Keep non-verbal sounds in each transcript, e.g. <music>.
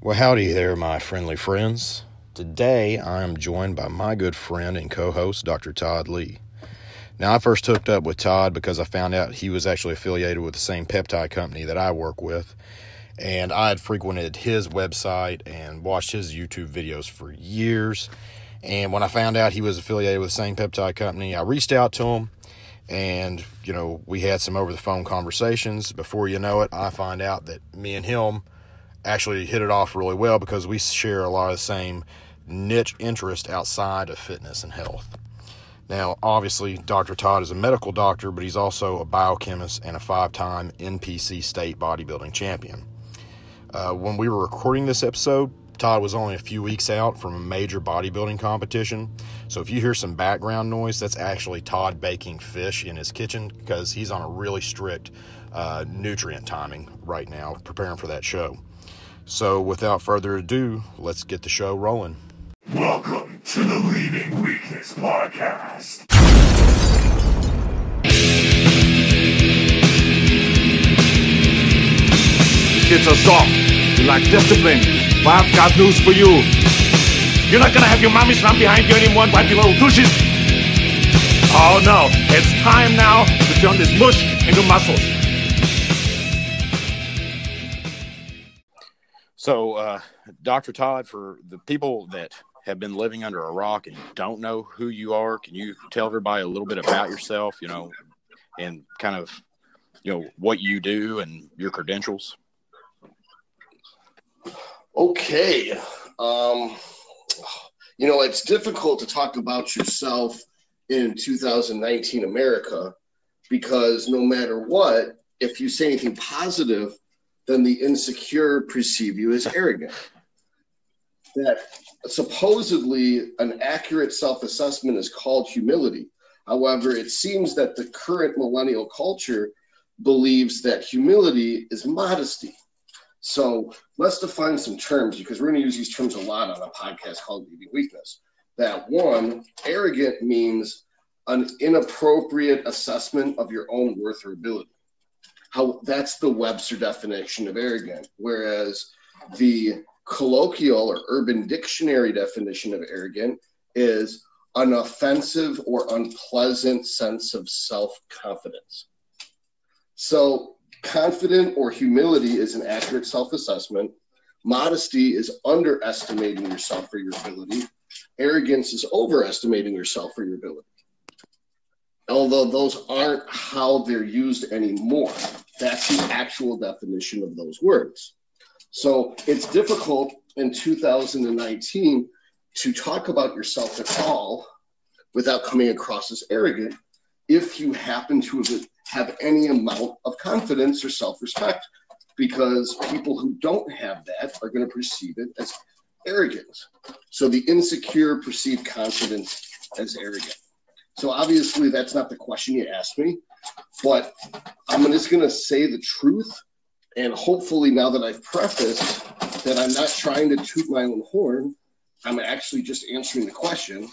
Well, howdy there, my friendly friends. Today I am joined by my good friend and co host, Dr. Todd Lee. Now, I first hooked up with Todd because I found out he was actually affiliated with the same peptide company that I work with. And I had frequented his website and watched his YouTube videos for years. And when I found out he was affiliated with the same peptide company, I reached out to him and, you know, we had some over the phone conversations. Before you know it, I find out that me and him actually hit it off really well because we share a lot of the same niche interest outside of fitness and health. Now, obviously, Dr. Todd is a medical doctor, but he's also a biochemist and a five time NPC state bodybuilding champion. Uh, when we were recording this episode, Todd was only a few weeks out from a major bodybuilding competition. So if you hear some background noise, that's actually Todd baking fish in his kitchen because he's on a really strict uh, nutrient timing right now, preparing for that show. So, without further ado, let's get the show rolling. Welcome to the Leaving Weakness Podcast. Kids are soft. You lack discipline. But I've got news for you. You're not gonna have your mommies run behind you anymore and wipe your little douches. Oh no, it's time now to turn this mush into muscles. So, uh, Dr. Todd, for the people that have been living under a rock and don't know who you are, can you tell everybody a little bit about yourself, you know, and kind of, you know, what you do and your credentials? Okay. Um, you know, it's difficult to talk about yourself in 2019 America because no matter what, if you say anything positive, then the insecure perceive you as arrogant. <laughs> That supposedly an accurate self assessment is called humility. However, it seems that the current millennial culture believes that humility is modesty. So let's define some terms because we're going to use these terms a lot on a podcast called Leaving Weakness. That one, arrogant means an inappropriate assessment of your own worth or ability. How that's the Webster definition of arrogant, whereas the colloquial or urban dictionary definition of arrogant is an offensive or unpleasant sense of self confidence. So, confident or humility is an accurate self assessment. Modesty is underestimating yourself or your ability. Arrogance is overestimating yourself or your ability. Although those aren't how they're used anymore, that's the actual definition of those words. So it's difficult in 2019 to talk about yourself at all without coming across as arrogant if you happen to have any amount of confidence or self respect, because people who don't have that are going to perceive it as arrogance. So the insecure perceive confidence as arrogant. So obviously, that's not the question you asked me, but I'm just going to say the truth. And hopefully, now that I've prefaced that I'm not trying to toot my own horn, I'm actually just answering the question.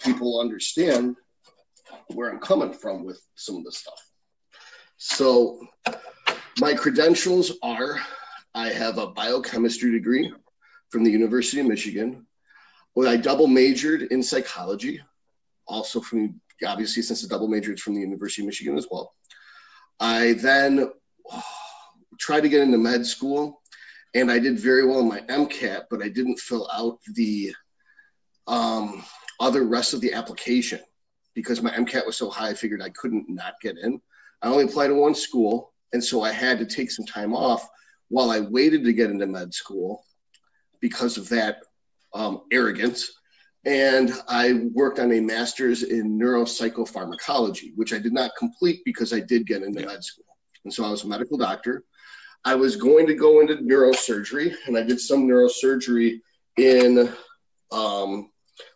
People understand where I'm coming from with some of this stuff. So, my credentials are I have a biochemistry degree from the University of Michigan. Well, I double majored in psychology, also from obviously since a double major, it's from the University of Michigan as well. I then <sighs> tried to get into med school, and I did very well in my MCAT, but I didn't fill out the um, other rest of the application because my MCAT was so high. I figured I couldn't not get in. I only applied to one school, and so I had to take some time off while I waited to get into med school because of that um, arrogance. And I worked on a master's in neuropsychopharmacology, which I did not complete because I did get into yeah. med school. And so I was a medical doctor. I was going to go into neurosurgery, and I did some neurosurgery in um,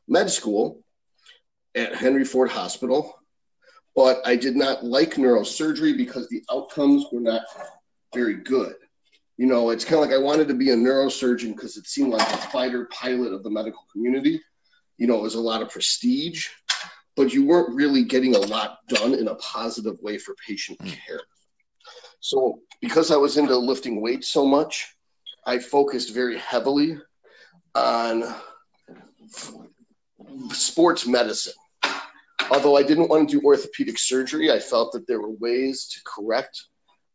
med school at Henry Ford Hospital. But I did not like neurosurgery because the outcomes were not very good. You know, it's kind of like I wanted to be a neurosurgeon because it seemed like a fighter pilot of the medical community you know, it was a lot of prestige, but you weren't really getting a lot done in a positive way for patient mm. care. So, because I was into lifting weights so much, I focused very heavily on sports medicine. Although I didn't want to do orthopedic surgery, I felt that there were ways to correct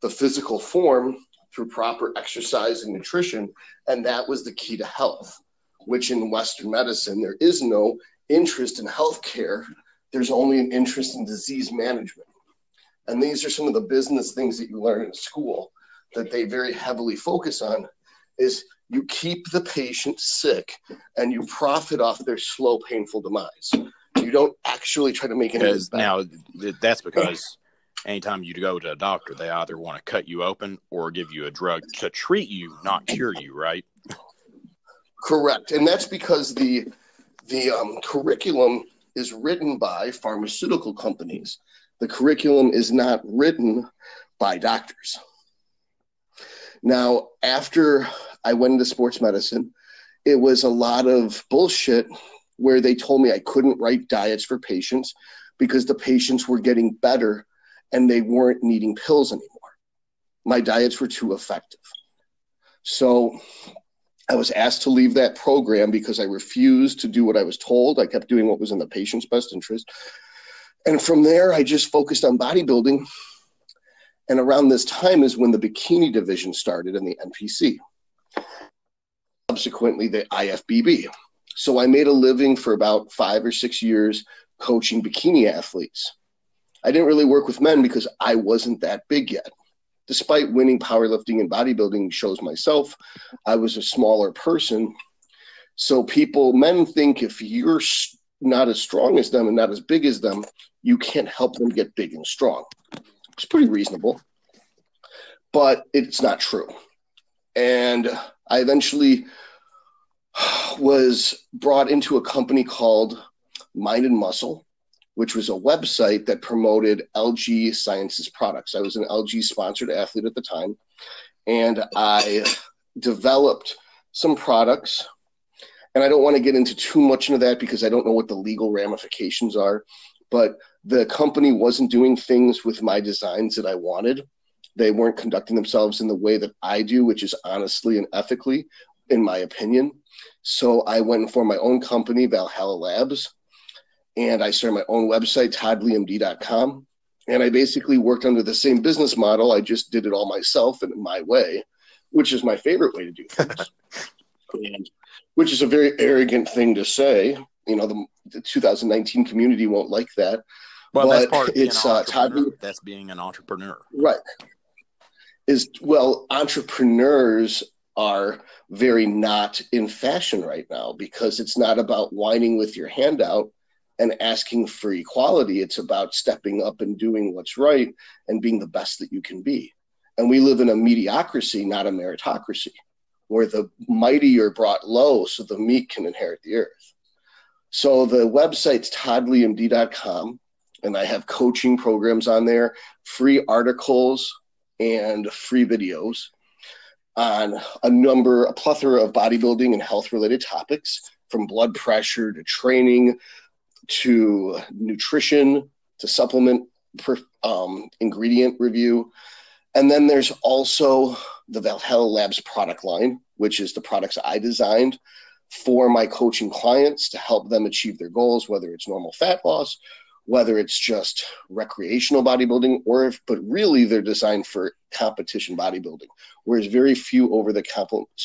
the physical form through proper exercise and nutrition, and that was the key to health. Which in Western medicine, there is no interest in healthcare, there's only an interest in disease management. And these are some of the business things that you learn in school that they very heavily focus on is you keep the patient sick and you profit off their slow, painful demise. You don't actually try to make it now that's because anytime you go to a doctor, they either want to cut you open or give you a drug to treat you, not cure you, right? Correct, and that's because the the um, curriculum is written by pharmaceutical companies. The curriculum is not written by doctors. Now, after I went into sports medicine, it was a lot of bullshit where they told me I couldn't write diets for patients because the patients were getting better and they weren't needing pills anymore. My diets were too effective. So I was asked to leave that program because I refused to do what I was told. I kept doing what was in the patient's best interest. And from there, I just focused on bodybuilding. And around this time is when the bikini division started in the NPC, subsequently, the IFBB. So I made a living for about five or six years coaching bikini athletes. I didn't really work with men because I wasn't that big yet. Despite winning powerlifting and bodybuilding shows myself, I was a smaller person. So people, men think if you're not as strong as them and not as big as them, you can't help them get big and strong. It's pretty reasonable, but it's not true. And I eventually was brought into a company called Mind and Muscle, which was a website that promoted LG Sciences products. I was an LG sponsored athlete at the time, and I developed some products. And I don't want to get into too much into that because I don't know what the legal ramifications are. But the company wasn't doing things with my designs that I wanted. They weren't conducting themselves in the way that I do, which is honestly and ethically, in my opinion. So I went and formed my own company, Valhalla Labs, and I started my own website, toddleemd.com. And I basically worked under the same business model. I just did it all myself and in my way, which is my favorite way to do things. <laughs> and, which is a very arrogant thing to say. You know, the, the 2019 community won't like that. Well, that's part of it's uh, Todd. That's being an entrepreneur, right? Is well, entrepreneurs are very not in fashion right now because it's not about whining with your hand out and asking for equality. It's about stepping up and doing what's right and being the best that you can be. And we live in a mediocrity, not a meritocracy, where the mighty are brought low so the meek can inherit the earth. So the website's toddleemd.com, and I have coaching programs on there, free articles, and free videos on a number, a plethora of bodybuilding and health related topics from blood pressure to training to nutrition to supplement per, um, ingredient review. And then there's also the Valhalla Labs product line, which is the products I designed for my coaching clients to help them achieve their goals, whether it's normal fat loss whether it's just recreational bodybuilding or if, but really they're designed for competition bodybuilding. Whereas very few over the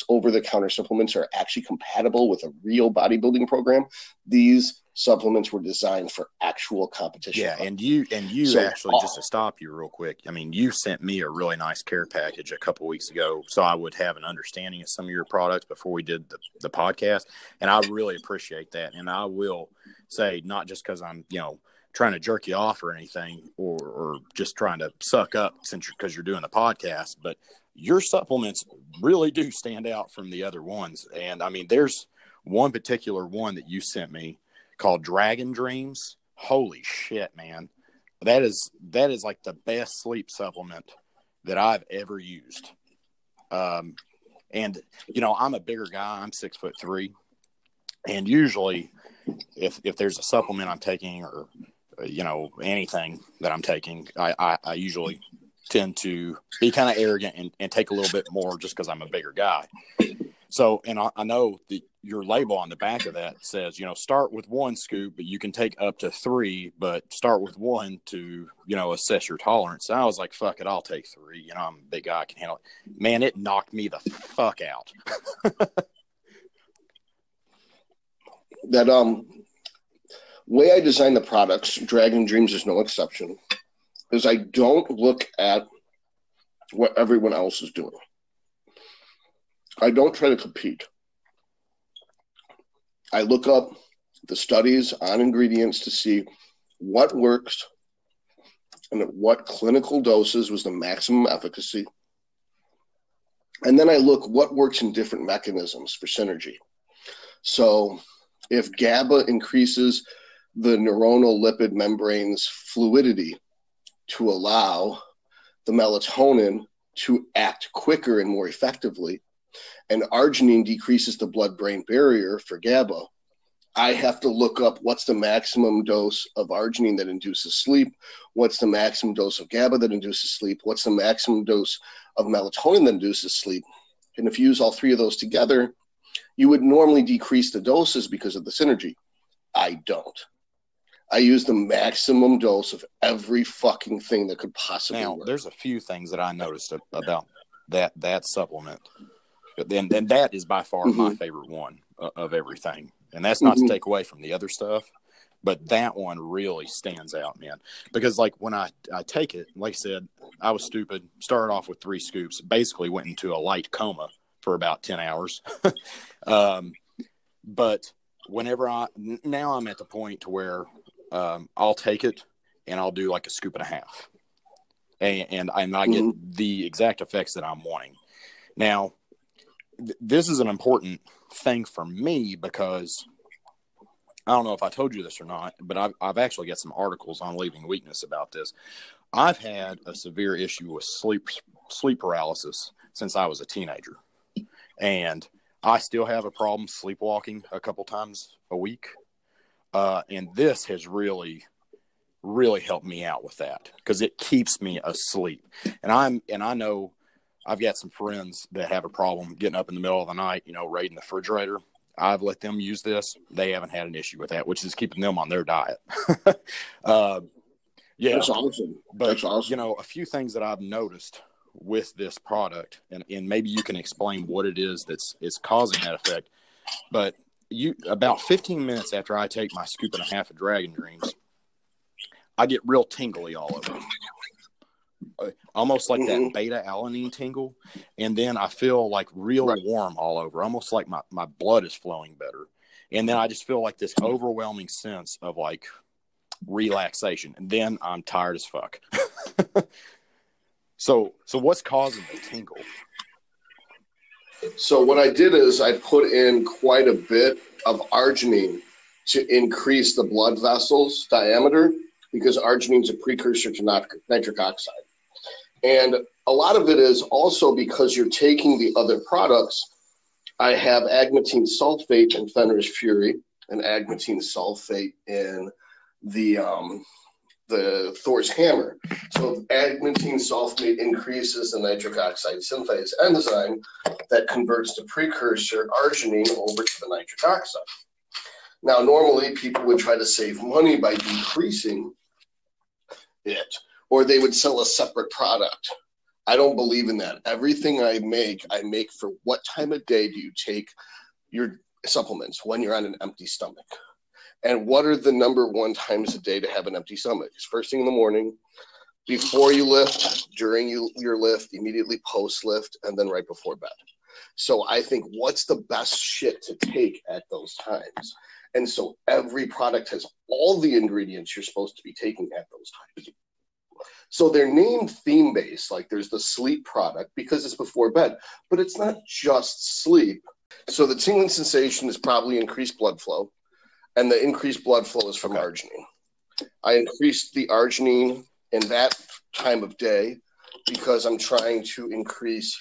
over the counter supplements are actually compatible with a real bodybuilding program. These supplements were designed for actual competition. Yeah, and you and you so, actually uh, just to stop you real quick. I mean, you sent me a really nice care package a couple weeks ago, so I would have an understanding of some of your products before we did the, the podcast, and I really appreciate that. And I will say, not just because I'm you know trying to jerk you off or anything or, or just trying to suck up since you're because you're doing the podcast but your supplements really do stand out from the other ones and i mean there's one particular one that you sent me called dragon dreams. Holy shit man. That is that is like the best sleep supplement that i've ever used. Um and you know i'm a bigger guy. I'm six foot three. And usually if if there's a supplement i'm taking or you know anything that I'm taking, I, I, I usually tend to be kind of arrogant and, and take a little bit more just because I'm a bigger guy. So, and I, I know that your label on the back of that says, you know, start with one scoop, but you can take up to three, but start with one to, you know, assess your tolerance. I was like, fuck it, I'll take three. You know, I'm a big guy, I can handle it. Man, it knocked me the fuck out. <laughs> that um way I design the products, Dragon Dreams is no exception, is I don't look at what everyone else is doing. I don't try to compete. I look up the studies on ingredients to see what works and at what clinical doses was the maximum efficacy. And then I look what works in different mechanisms for synergy. So if GABA increases the neuronal lipid membrane's fluidity to allow the melatonin to act quicker and more effectively, and arginine decreases the blood brain barrier for GABA, I have to look up what's the maximum dose of arginine that induces sleep, what's the maximum dose of GABA that induces sleep, what's the maximum dose of melatonin that induces sleep. And if you use all three of those together, you would normally decrease the doses because of the synergy. I don't. I use the maximum dose of every fucking thing that could possibly now, work. there's a few things that I noticed about that that supplement. And, and that is by far my Mhm. favorite one uh, of everything. And that's not Mhm. to take away from the other stuff, but that one really stands out, man. Because like when I I take it, like I said, I was stupid. Started off with three scoops. Basically went into a light coma for about ten hours. <laughs> um, but whenever I now I'm at the point to where um, I'll take it and I'll do like a scoop and a half, and and, and I get the exact effects that I'm wanting. Now, th- this is an important thing for me because I don't know if I told you this or not, but I've, I've actually got some articles on leaving weakness about this. I've had a severe issue with sleep sleep paralysis since I was a teenager, and I still have a problem sleepwalking a couple times a week. Uh, and this has really, really helped me out with that because it keeps me asleep. And I'm and I know I've got some friends that have a problem getting up in the middle of the night, you know, raiding the refrigerator. I've let them use this. They haven't had an issue with that, which is keeping them on their diet. uh, <laughs> yeah, That's awesome. but That's awesome. you know, a few things that I've noticed with this product, and, and maybe you can explain what it is that's is causing that effect. But you about 15 minutes after I take my scoop and a half of Dragon Dreams, I get real tingly all over. Almost like that Mhm. beta alanine tingle, and then I feel like real Right. warm all over, almost like my, my blood is flowing better. And then I just feel like this overwhelming sense of like relaxation. And then I'm tired as fuck. <laughs> so so what's causing the tingle? So what I did is I put in quite a bit of arginine to increase the blood vessels diameter because arginine is a precursor to nitric oxide. And a lot of it is also because you're taking the other products. I have agmatine sulfate in Fenris Fury and agmatine sulfate in the um, the Thor's hammer. So agmatine sulfate increases the nitric oxide synthase enzyme that converts the precursor arginine over to the nitric oxide. Now, normally people would try to save money by decreasing it, or they would sell a separate product. I don't believe in that. Everything I make, I make for what time of day do you take your supplements when you're on an empty stomach? And what are the number one times a day to have an empty stomach? It's first thing in the morning, before you lift, during you, your lift, immediately post lift, and then right before bed. So I think what's the best shit to take at those times? And so every product has all the ingredients you're supposed to be taking at those times. So they're named theme based, like there's the sleep product because it's before bed, but it's not just sleep. So the tingling sensation is probably increased blood flow, and the increased blood flow is from Okay. arginine. I increased the arginine in that time of day because I'm trying to increase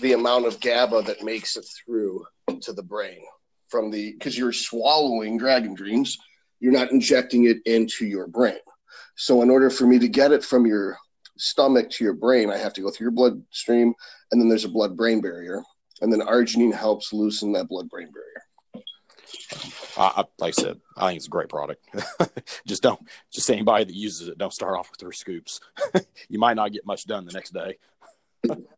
the amount of GABA that makes it through to the brain from the because you're swallowing dragon dreams, you're not injecting it into your brain. So in order for me to get it from your stomach to your brain, I have to go through your bloodstream, and then there's a blood brain barrier. And then arginine helps loosen that blood brain barrier. I, I, like I said, I think it's a great product. <laughs> just don't, just anybody that uses it, don't start off with three scoops. <laughs> you might not get much done the next day. <laughs>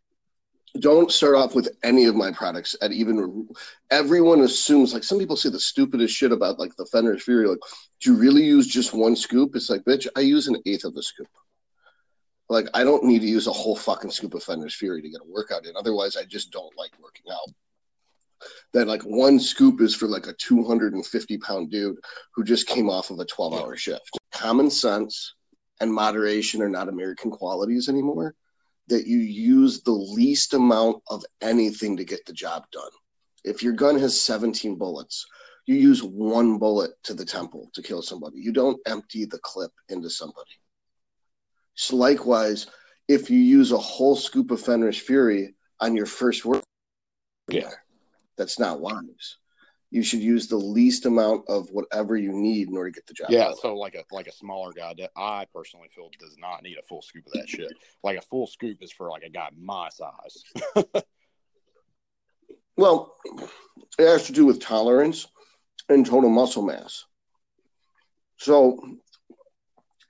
don't start off with any of my products at even everyone assumes like some people say the stupidest shit about like the Fenris Fury like do you really use just one scoop? It's like bitch I use an eighth of the scoop. Like I don't need to use a whole fucking scoop of Fenris Fury to get a workout in. Otherwise I just don't like working out. That like one scoop is for like a 250 pound dude who just came off of a 12 hour shift. Common sense and moderation are not American qualities anymore that you use the least amount of anything to get the job done. If your gun has 17 bullets, you use one bullet to the temple to kill somebody. You don't empty the clip into somebody. So likewise, if you use a whole scoop of Fenris Fury on your first work, yeah, that's not wise you should use the least amount of whatever you need in order to get the job. Yeah, done. so like a like a smaller guy that I personally feel does not need a full scoop of that shit. Like a full scoop is for like a guy my size. <laughs> well, it has to do with tolerance and total muscle mass. So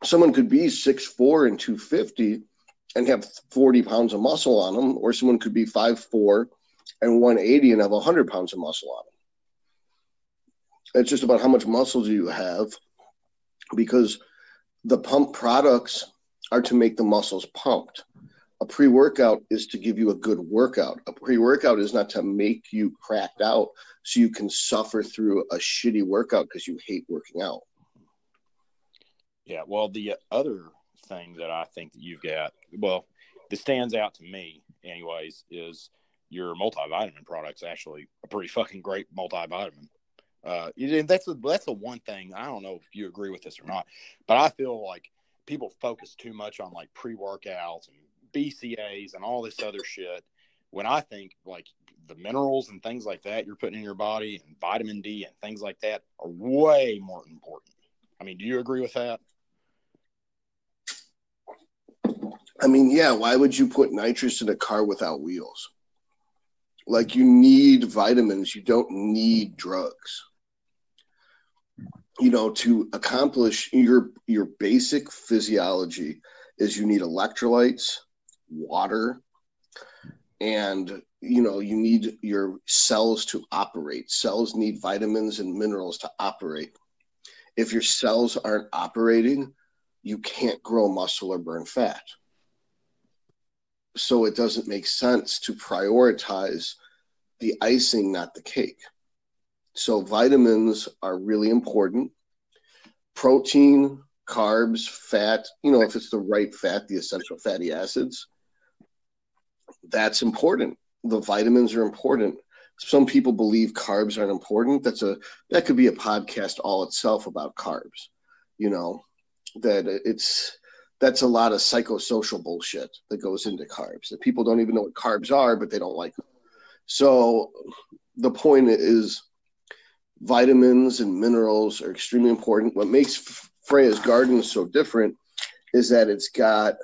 someone could be six four and 250 and have 40 pounds of muscle on them, or someone could be five four and 180 and have 100 pounds of muscle on them it's just about how much muscle do you have because the pump products are to make the muscles pumped. A pre workout is to give you a good workout. A pre workout is not to make you cracked out so you can suffer through a shitty workout because you hate working out. Yeah. Well, the other thing that I think that you've got, well, that stands out to me, anyways, is your multivitamin product's actually a pretty fucking great multivitamin. Uh, and that's a, that's the one thing I don't know if you agree with this or not, but I feel like people focus too much on like pre workouts and BCAs and all this other shit. When I think like the minerals and things like that you're putting in your body and vitamin D and things like that are way more important. I mean, do you agree with that? I mean, yeah. Why would you put nitrous in a car without wheels? Like, you need vitamins. You don't need drugs you know to accomplish your your basic physiology is you need electrolytes water and you know you need your cells to operate. Cells need vitamins and minerals to operate. If your cells aren't operating you can't grow muscle or burn fat. So it doesn't make sense to prioritize the icing not the cake so vitamins are really important. Protein, carbs, fat, you know, if it's the right fat, the essential fatty acids, that's important. The vitamins are important. Some people believe carbs aren't important. That's a that could be a podcast all itself about carbs. You know, that it's that's a lot of psychosocial bullshit that goes into carbs. That people don't even know what carbs are, but they don't like them. So the point is vitamins and minerals are extremely important. What makes Freya's garden so different is that it's got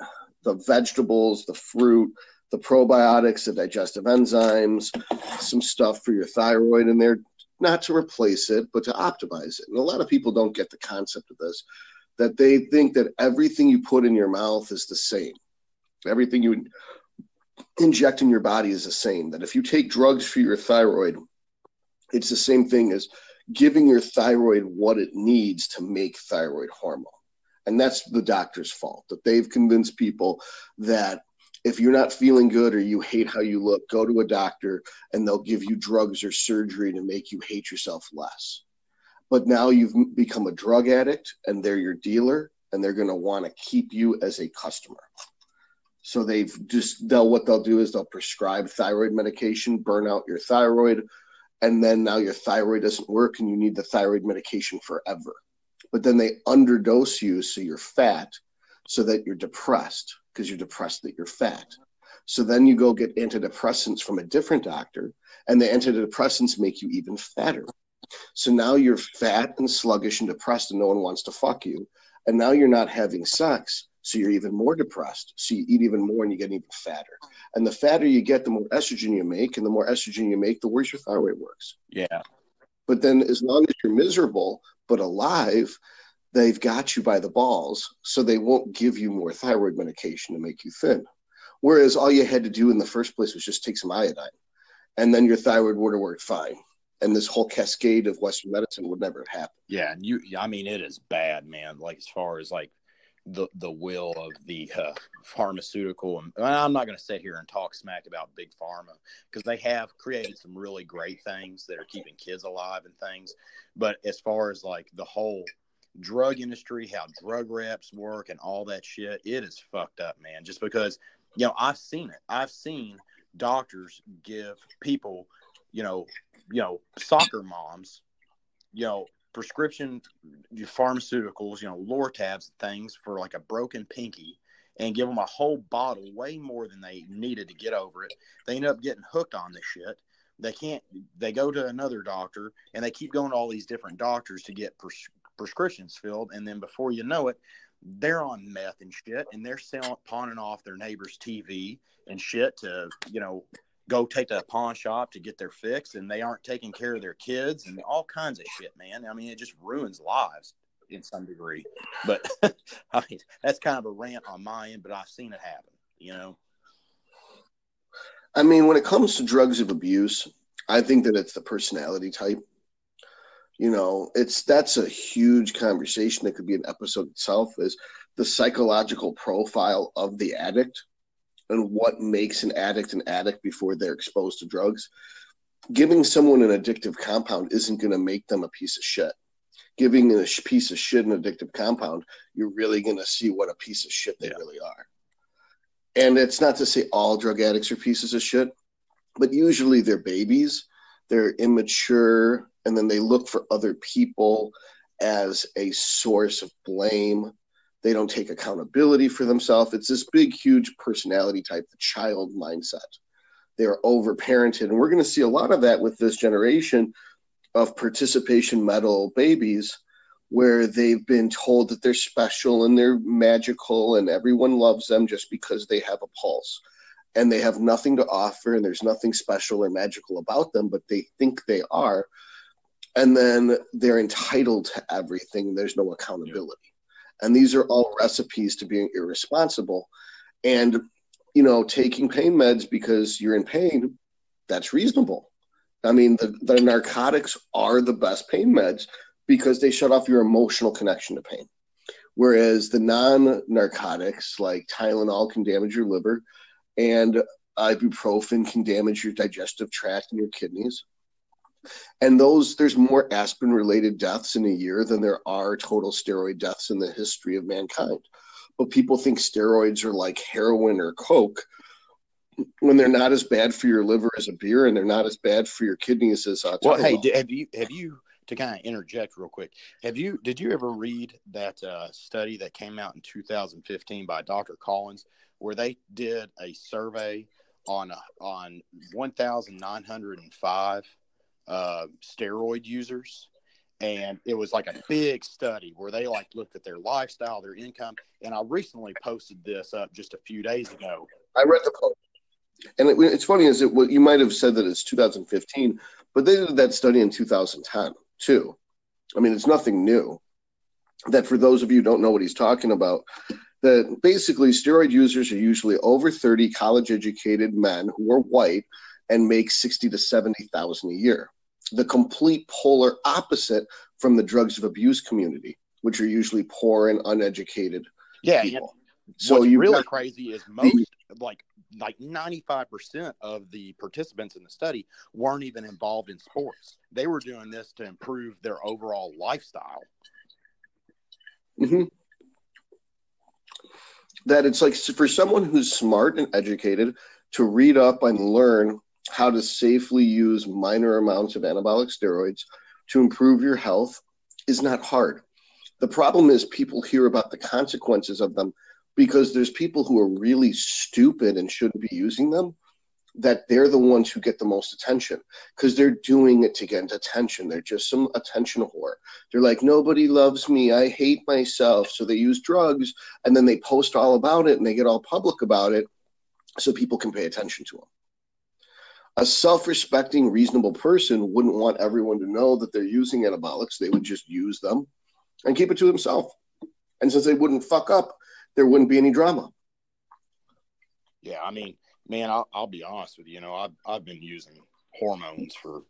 the vegetables, the fruit, the probiotics, the digestive enzymes, some stuff for your thyroid in there, not to replace it, but to optimize it. And a lot of people don't get the concept of this, that they think that everything you put in your mouth is the same. Everything you inject in your body is the same. That if you take drugs for your thyroid, it's the same thing as giving your thyroid what it needs to make thyroid hormone. And that's the doctor's fault that they've convinced people that if you're not feeling good or you hate how you look, go to a doctor and they'll give you drugs or surgery to make you hate yourself less. But now you've become a drug addict and they're your dealer and they're going to want to keep you as a customer. So they've just they'll what they'll do is they'll prescribe thyroid medication, burn out your thyroid, and then now your thyroid doesn't work and you need the thyroid medication forever. But then they underdose you so you're fat so that you're depressed because you're depressed that you're fat. So then you go get antidepressants from a different doctor and the antidepressants make you even fatter. So now you're fat and sluggish and depressed and no one wants to fuck you. And now you're not having sex So you're even more depressed. So you eat even more and you get even fatter. And the fatter you get, the more estrogen you make. And the more estrogen you make, the worse your thyroid works. Yeah. But then as long as you're miserable but alive, they've got you by the balls. So they won't give you more thyroid medication to make you thin. Whereas all you had to do in the first place was just take some iodine. And then your thyroid would have worked fine. And this whole cascade of Western medicine would never have happened. Yeah, and you I mean it is bad, man. Like as far as like the the will of the uh, pharmaceutical and I'm not going to sit here and talk smack about big pharma because they have created some really great things that are keeping kids alive and things. But as far as like the whole drug industry how drug reps work and all that shit it is fucked up man. Just because you know I've seen it. I've seen doctors give people you know you know soccer moms you know prescription pharmaceuticals, you know, Lortabs and things for like a broken pinky and give them a whole bottle, way more than they needed to get over it. They end up getting hooked on this shit. They can't, they go to another doctor and they keep going to all these different doctors to get pres- prescriptions filled. And then before you know it, they're on meth and shit and they're selling, pawning off their neighbor's TV and shit to, you know, go take to a pawn shop to get their fix and they aren't taking care of their kids and all kinds of shit, man. I mean, it just ruins lives in some degree. But <laughs> I mean, that's kind of a rant on my end, but I've seen it happen, you know. I mean, when it comes to drugs of abuse, I think that it's the personality type. You know, it's that's a huge conversation that could be an episode itself is the psychological profile of the addict and what makes an addict an addict before they're exposed to drugs. Giving someone an addictive compound isn't going to make them a piece of shit. Giving a piece of shit an addictive compound, you're really going to see what a piece of shit they yeah. really are. And it's not to say all drug addicts are pieces of shit, but usually they're babies, they're immature, and then they look for other people as a source of blame they don't take accountability for themselves. It's this big, huge personality type, the child mindset. They're overparented. And we're going to see a lot of that with this generation of participation medal babies where they've been told that they're special and they're magical and everyone loves them just because they have a pulse and they have nothing to offer and there's nothing special or magical about them but they think they are and then they're entitled to everything there's no accountability and these are all recipes to being irresponsible. And, you know, taking pain meds because you're in pain, that's reasonable. I mean, the, the narcotics are the best pain meds because they shut off your emotional connection to pain. Whereas the non narcotics like Tylenol can damage your liver and ibuprofen can damage your digestive tract and your kidneys and those there's more aspirin related deaths in a year than there are total steroid deaths in the history of mankind. But people think steroids are like heroin or coke when they're not as bad for your liver as a beer and they're not as bad for your kidneys as uh, well hey have you have you to kind of interject real quick have you did you ever read that uh, study that came out in 2015 by dr collins where they did a survey on uh, on 1905 uh, steroid users. And it was like a big study where they like looked at their lifestyle their income. And i recently posted this up just a few days ago. I read the post. And it, it's funny is it what you might have said that it's 2015 but they did that study in 2010 too. I mean it's nothing new. That for those of you don't know what he's talking about that basically steroid users are usually over 30 college educated men who are white and make 60 to 70,000 a year. The complete polar opposite from the drugs of abuse community, which are usually poor and uneducated yeah, people. So you really crazy is most like like 95% of the participants in the study weren't even involved in sports. They were doing this to improve their overall lifestyle. Mm-hmm. That it's like for someone who's smart and educated to read up and learn how to safely use minor amounts of anabolic steroids to improve your health is not hard. The problem is people hear about the consequences of them because there's people who are really stupid and shouldn't be using them that they're the ones who get the most attention because they're doing it to get attention. They're just some attention whore. They're like, nobody loves me. I hate myself. So they use drugs and then they post all about it and they get all public about it so people can pay attention to them. A self respecting, reasonable person wouldn't want everyone to know that they're using anabolics. They would just use them and keep it to themselves. And since they wouldn't fuck up, there wouldn't be any drama. Yeah, I mean, man, I'll, I'll be honest with you. You know, I've I've been using hormones for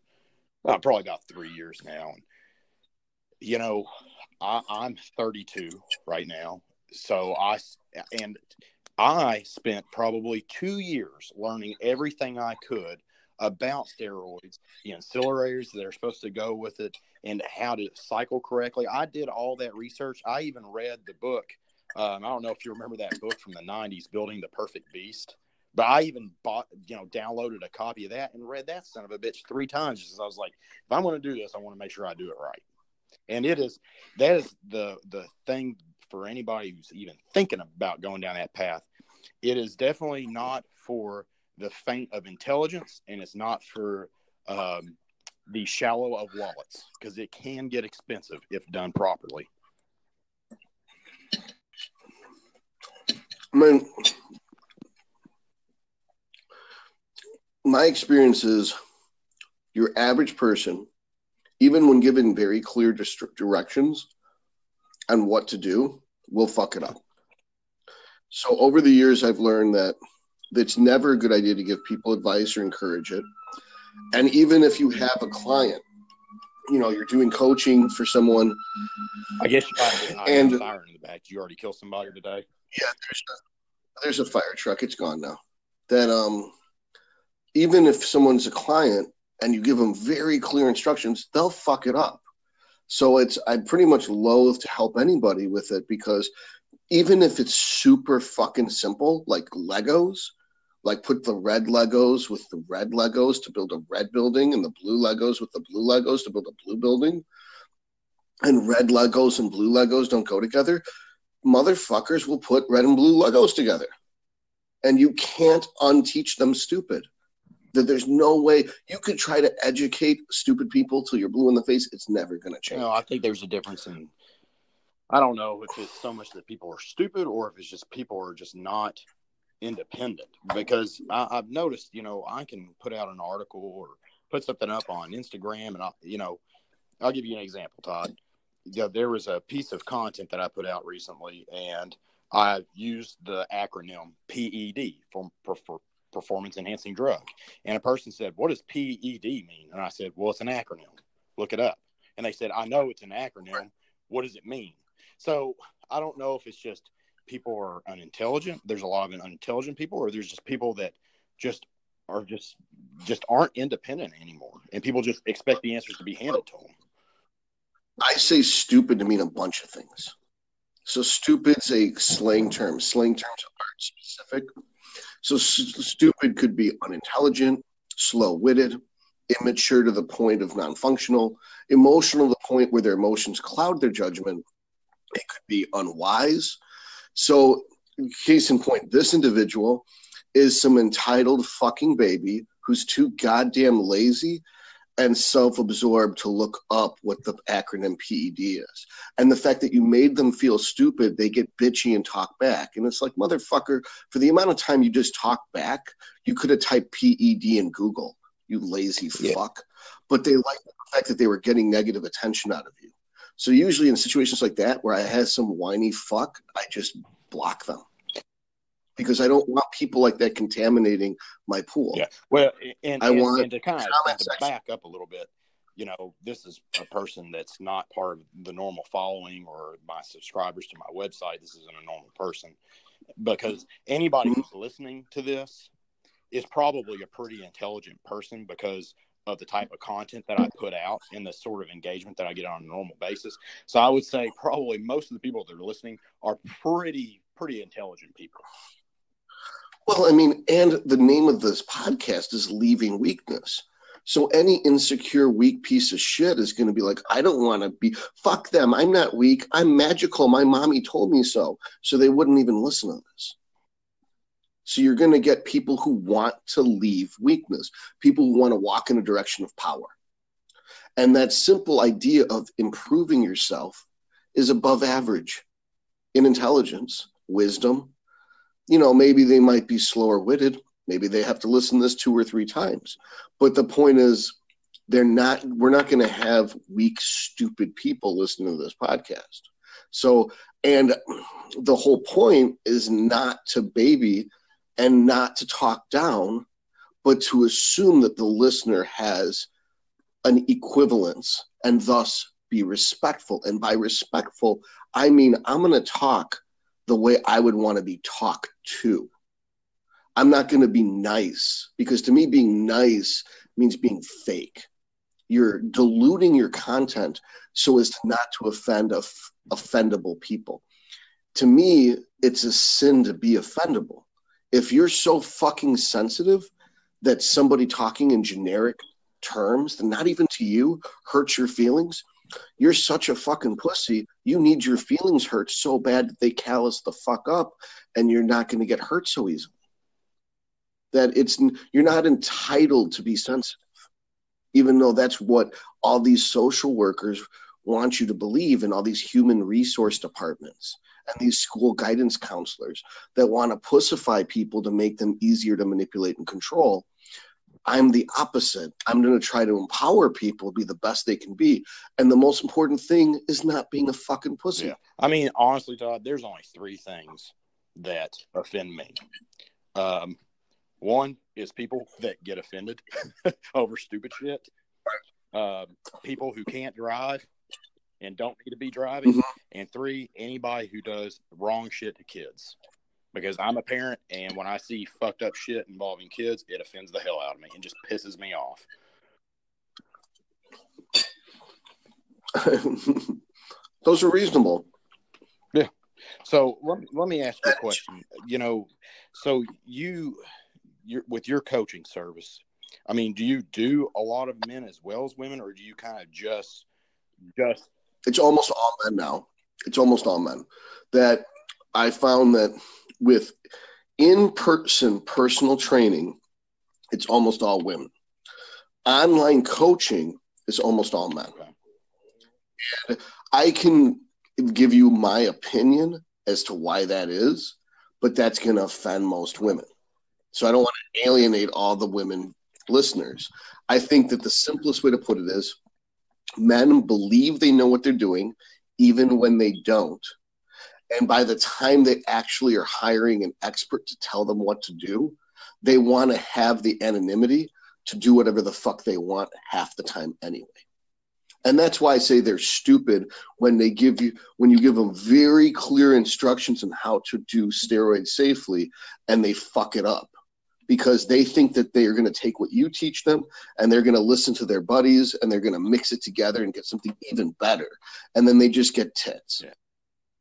probably about three years now, and you know, I, I'm 32 right now, so I and I spent probably two years learning everything I could about steroids, the ancillaries that are supposed to go with it, and how to cycle correctly. I did all that research. I even read the book. Um, I don't know if you remember that book from the 90s, Building the Perfect Beast. But I even bought, you know, downloaded a copy of that and read that son of a bitch three times. because I was like, if I'm going to do this, I want to make sure I do it right. And it is that is the the thing for anybody who's even thinking about going down that path. It is definitely not for the faint of intelligence, and it's not for um, the shallow of wallets because it can get expensive if done properly. I mean, my experience is your average person, even when given very clear directions on what to do, will fuck it up. So over the years, I've learned that it's never a good idea to give people advice or encourage it. And even if you have a client, you know, you're doing coaching for someone. I guess you and fire in the back. You already killed somebody today? Yeah, there's a, there's a fire truck. It's gone now. That um, even if someone's a client and you give them very clear instructions, they'll fuck it up. So it's I'm pretty much loath to help anybody with it because even if it's super fucking simple, like Legos, like put the red Legos with the red Legos to build a red building and the blue Legos with the blue Legos to build a blue building, and red Legos and blue Legos don't go together, motherfuckers will put red and blue Legos together. And you can't unteach them stupid that there's no way you could try to educate stupid people till you're blue in the face. It's never going to change. No, I think there's a difference in. I don't know if it's so much that people are stupid or if it's just people are just not independent. Because I, I've noticed, you know, I can put out an article or put something up on Instagram, and I, you know, I'll give you an example, Todd. Yeah, there was a piece of content that I put out recently, and I used the acronym PED for, for, for performance enhancing drug. And a person said, What does PED mean? And I said, Well, it's an acronym. Look it up. And they said, I know it's an acronym. What does it mean? So I don't know if it's just people are unintelligent. There's a lot of unintelligent people, or there's just people that just are just just aren't independent anymore, and people just expect the answers to be handed to them. I say stupid to mean a bunch of things. So stupid's a slang term. Slang terms aren't specific. So stupid could be unintelligent, slow witted, immature to the point of non functional, emotional to the point where their emotions cloud their judgment. It could be unwise. So, case in point, this individual is some entitled fucking baby who's too goddamn lazy and self absorbed to look up what the acronym PED is. And the fact that you made them feel stupid, they get bitchy and talk back. And it's like, motherfucker, for the amount of time you just talk back, you could have typed PED in Google, you lazy yeah. fuck. But they like the fact that they were getting negative attention out of you. So usually in situations like that where I have some whiny fuck, I just block them because I don't want people like that contaminating my pool. Yeah. Well, and I and, want and to kind of to back up a little bit. You know, this is a person that's not part of the normal following or my subscribers to my website. This isn't a normal person because anybody mm-hmm. who's listening to this is probably a pretty intelligent person because of the type of content that I put out and the sort of engagement that I get on a normal basis. So I would say probably most of the people that are listening are pretty pretty intelligent people. Well, I mean, and the name of this podcast is Leaving Weakness. So any insecure, weak piece of shit is going to be like, I don't want to be, fuck them. I'm not weak. I'm magical. My mommy told me so. So they wouldn't even listen to this. So you're going to get people who want to leave weakness, people who want to walk in a direction of power. And that simple idea of improving yourself is above average in intelligence, wisdom. You know, maybe they might be slower witted. Maybe they have to listen this two or three times. But the point is, they're not, we're not going to have weak, stupid people listening to this podcast. So, and the whole point is not to baby and not to talk down, but to assume that the listener has an equivalence and thus be respectful. And by respectful, I mean I'm going to talk the way I would want to be talked to. I'm not going to be nice because to me, being nice means being fake. You're diluting your content so as to not to offend off- offendable people. To me, it's a sin to be offendable. If you're so fucking sensitive that somebody talking in generic terms, not even to you, hurts your feelings, you're such a fucking pussy. You need your feelings hurt so bad that they callous the fuck up and you're not going to get hurt so easily. That it's you're not entitled to be sensitive, even though that's what all these social workers want you to believe and all these human resource departments and these school guidance counselors that want to pussify people to make them easier to manipulate and control I'm the opposite. I'm going to try to empower people to be the best they can be. And the most important thing is not being a fucking pussy. Yeah. I mean, honestly, Todd, there's only three things that offend me. Um, one is people that get offended <laughs> over stupid shit. Um, people who can't drive and don't need to be driving. Mm-hmm. And three, anybody who does wrong shit to kids because I'm a parent, and when I see fucked up shit involving kids, it offends the hell out of me and just pisses me off. <laughs> Those are reasonable. Yeah. So let me, let me ask you a question. You know, so you, you with your coaching service, I mean, do you do a lot of men as well as women, or do you kind of just, just? It's almost all men now. It's almost all men. That I found that with in person personal training, it's almost all women. Online coaching is almost all men. And I can give you my opinion as to why that is, but that's going to offend most women. So I don't want to alienate all the women listeners. I think that the simplest way to put it is men believe they know what they're doing, even when they don't. And by the time they actually are hiring an expert to tell them what to do, they want to have the anonymity to do whatever the fuck they want half the time anyway. And that's why I say they're stupid when they give you when you give them very clear instructions on how to do steroids safely and they fuck it up because they think that they are going to take what you teach them and they're going to listen to their buddies and they're going to mix it together and get something even better and then they just get tits. Yeah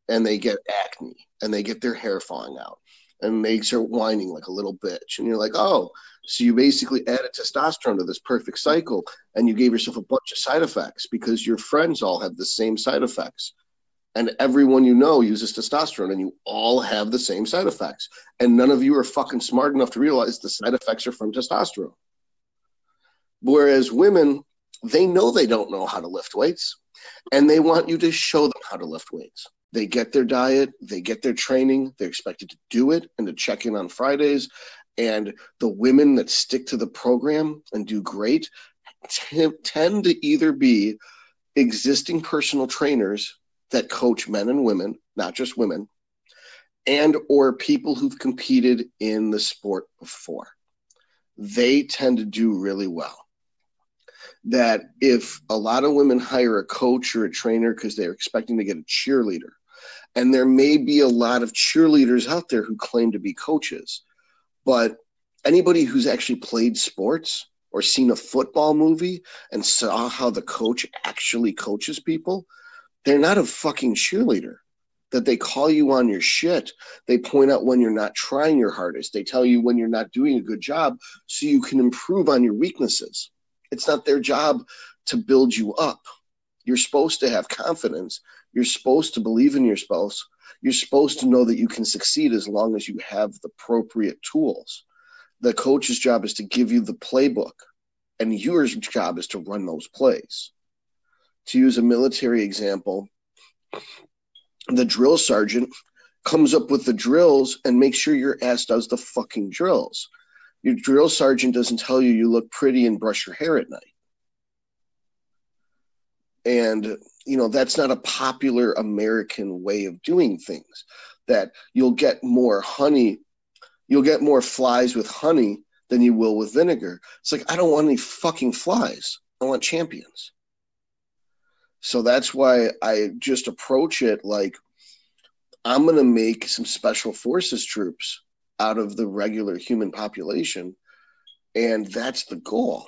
and they get acne and they get their hair falling out and they start whining like a little bitch. And you're like, oh, so you basically added testosterone to this perfect cycle and you gave yourself a bunch of side effects because your friends all have the same side effects. And everyone you know uses testosterone and you all have the same side effects. And none of you are fucking smart enough to realize the side effects are from testosterone. Whereas women, they know they don't know how to lift weights and they want you to show them how to lift weights. They get their diet, they get their training, they're expected to do it and to check in on Fridays. And the women that stick to the program and do great t- tend to either be existing personal trainers that coach men and women, not just women, and or people who've competed in the sport before. They tend to do really well that if a lot of women hire a coach or a trainer because they're expecting to get a cheerleader and there may be a lot of cheerleaders out there who claim to be coaches, but anybody who's actually played sports or seen a football movie and saw how the coach actually coaches people, they're not a fucking cheerleader. That they call you on your shit. They point out when you're not trying your hardest. They tell you when you're not doing a good job so you can improve on your weaknesses. It's not their job to build you up. You're supposed to have confidence You're supposed to believe in your spouse. You're supposed to know that you can succeed as long as you have the appropriate tools. The coach's job is to give you the playbook, and your job is to run those plays. To use a military example, the drill sergeant comes up with the drills and makes sure your ass does the fucking drills. Your drill sergeant doesn't tell you you look pretty and brush your hair at night. And, you know, that's not a popular American way of doing things. That you'll get more honey, you'll get more flies with honey than you will with vinegar. It's like, I don't want any fucking flies. I want champions. So that's why I just approach it like I'm going to make some special forces troops out of the regular human population. And that's the goal.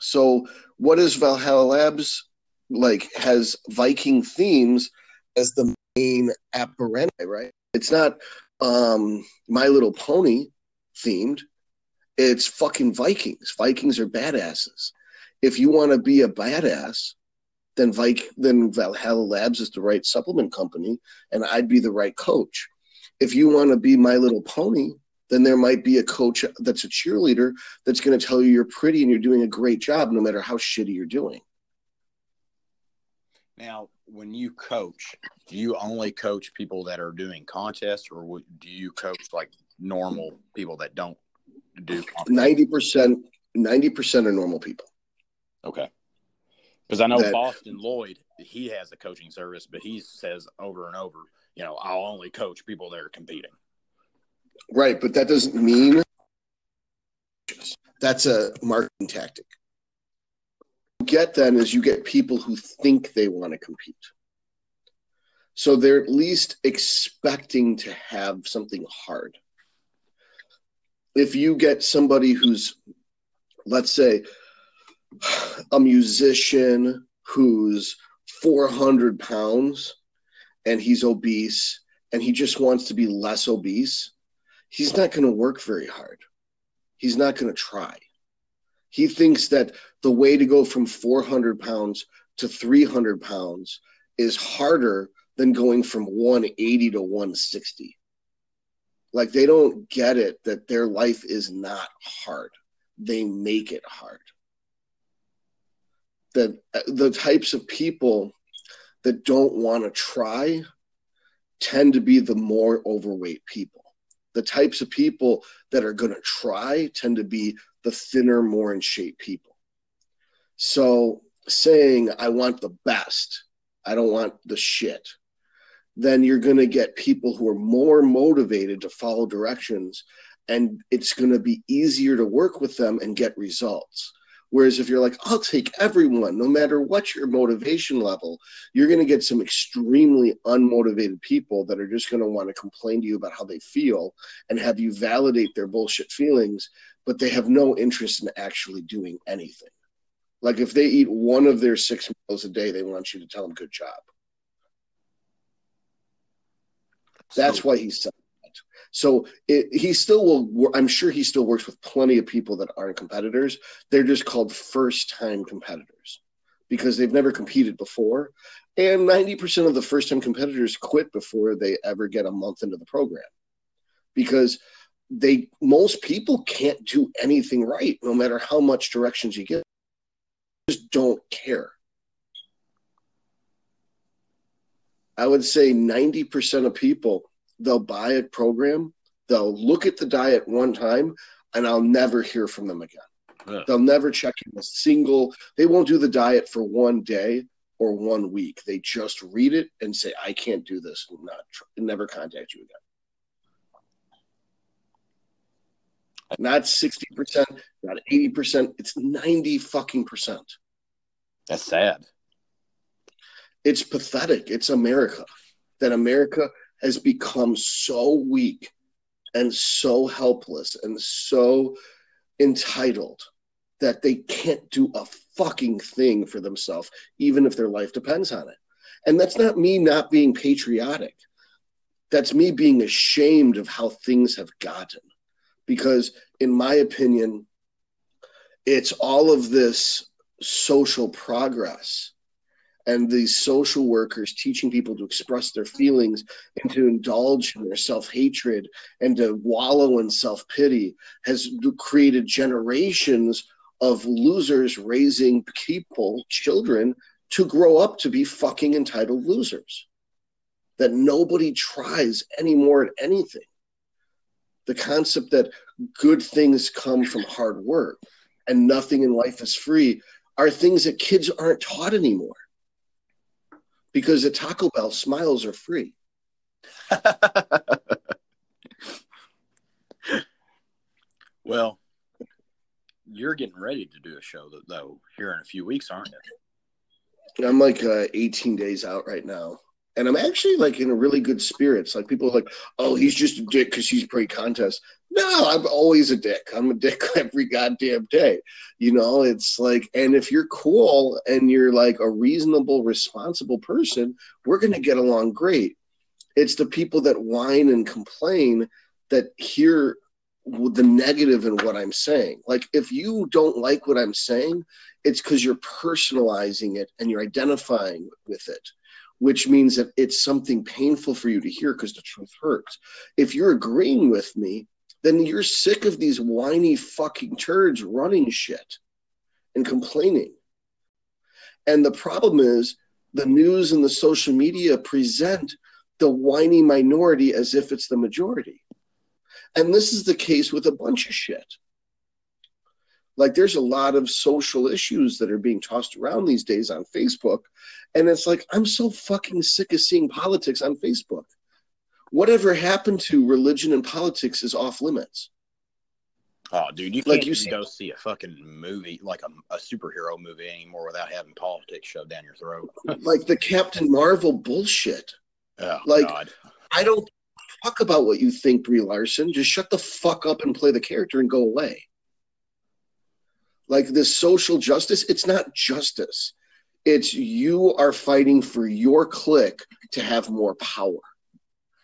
So, what is Valhalla Labs like? Has Viking themes as the main apparent, right? It's not um, My Little Pony themed. It's fucking Vikings. Vikings are badasses. If you want to be a badass, then Vik then Valhalla Labs is the right supplement company, and I'd be the right coach. If you want to be My Little Pony, then there might be a coach that's a cheerleader that's going to tell you you're pretty and you're doing a great job, no matter how shitty you're doing. Now, when you coach, do you only coach people that are doing contests, or do you coach like normal people that don't do? Ninety percent, ninety percent are normal people. Okay. Because I know that, Boston Loyd, he has a coaching service, but he says over and over, you know, I'll only coach people that are competing. Right, but that doesn't mean that's a marketing tactic. get then is you get people who think they want to compete. So they're at least expecting to have something hard. If you get somebody who's, let's say, a musician who's 400 pounds and he's obese and he just wants to be less obese, he's not going to work very hard. He's not going to try. He thinks that the way to go from 400 pounds to 300 pounds is harder than going from 180 to 160. Like they don't get it that their life is not hard. They make it hard that uh, the types of people that don't want to try tend to be the more overweight people. The types of people that are going to try tend to be the thinner, more in shape people. So saying, I want the best, I don't want the shit, then you're going to get people who are more motivated to follow directions and it's going to be easier to work with them and get results Whereas if you're like, I'll take everyone, no matter what your motivation level, you're going to get some extremely unmotivated people that are just going to want to complain to you about how they feel and have you validate their bullshit feelings, but they have no interest in actually doing anything. Like if they eat one of their six meals a day, they want you to tell them good job. That's so, why he's so it, he still will. I'm sure he still works with plenty of people that aren't competitors. They're just called first time competitors because they've never competed before. And 90% of the first time competitors quit before they ever get a month into the program because they most people can't do anything right no matter how much directions you give just don't care i would say 90% of people they'll buy a program, they'll look at the diet one time, and I'll never hear from them again. Yeah. They'll never check in a single, they won't do the diet for one day or one week. They just read it and say, I can't do this, and not never contact you again. Not 60%, not 80%, it's 90 fucking percent. That's sad. It's pathetic. It's America. That America has become so weak and so helpless and so entitled that they can't do a fucking thing for themselves, even if their life depends on it. And that's not me not being patriotic. That's me being ashamed of how things have gotten. Because, in my opinion, it's all of this social progress and these social workers teaching people to express their feelings and to indulge in their self-hatred and to wallow in self-pity has created generations of losers raising people children to grow up to be fucking entitled losers. That nobody tries anymore at anything. The concept that good things come from hard work and nothing in life is free are things that kids aren't taught anymore because at Taco Bell, smiles are free. <laughs> well, you're getting ready to do a show though here in a few weeks, aren't you? I'm like uh, 18 days out right now and I'm actually like in a really good spirits. Like people are like, "Oh, he's just a dick because he's pre-contest." No, I'm always a dick. I'm a dick <laughs> every goddamn day. You know, it's like, and if you're cool and you're like a reasonable, responsible person, we're gonna get along great. It's the people that whine and complain that hear the negative in what I'm saying. Like, if you don't like what I'm saying, it's because you're personalizing it and you're identifying with it which means that it's something painful for you to hear because the truth hurts. If you're agreeing with me, then you're sick of these whiny fucking turds running shit and complaining. And the problem is the news and the social media present the whiny minority as if it's the majority. And this is the case with a bunch of shit. Like there's a lot of social issues that are being tossed around these days on Facebook. And it's like, I'm so fucking sick of seeing politics on Facebook. Whatever happened to religion and politics is off limits. Oh, dude, you can't like you see, go see a fucking movie like a, a, superhero movie anymore without having politics shoved down your throat. <laughs> like the Captain Marvel bullshit. Oh, like God. I don't talk about what you think, Brie Larson. Just shut the fuck up and play the character and go away like this social justice it's not justice. It's you are fighting for your clique to have more power.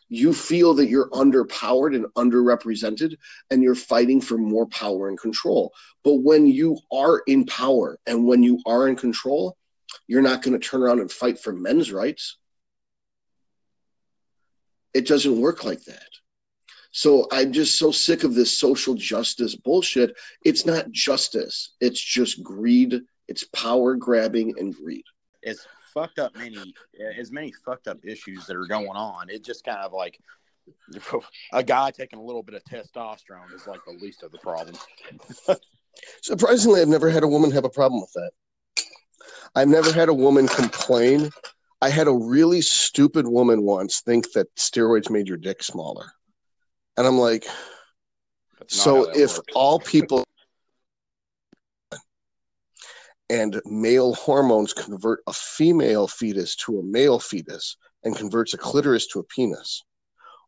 You feel that you're underpowered and underrepresented and you're fighting for more power and control. But when you are in power and when you are in control you're not going to turn around and fight for men's rights. It doesn't work like that so I'm just so sick of this social justice bullshit. It's not justice. It's just greed. It's power grabbing and greed. It's fucked up many as many fucked up issues that are going on. It just kind of like <laughs> a guy taking a little bit of testosterone is like the least of the problems. <laughs> Surprisingly, I've never had a woman have a problem with that. I've never had a woman complain. I had a really stupid woman once think that steroids made your dick smaller. And I'm like, so if works. all people and male hormones convert a female fetus to a male fetus and converts a clitoris to a penis,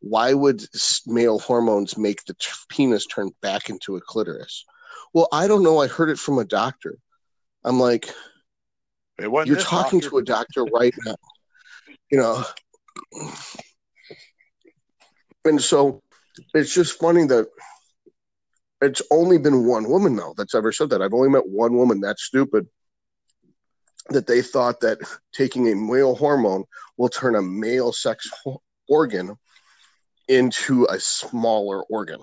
why would male hormones make the t- penis turn back into a clitoris? Well, I don't know. I heard it from a doctor. I'm like, you're talking doctor. to a doctor right now, you know. <laughs> And so it's just funny that it's only been one woman though that's ever said that. I've only met one woman that stupid that they thought that taking a male hormone will turn a male sex organ into a smaller organ.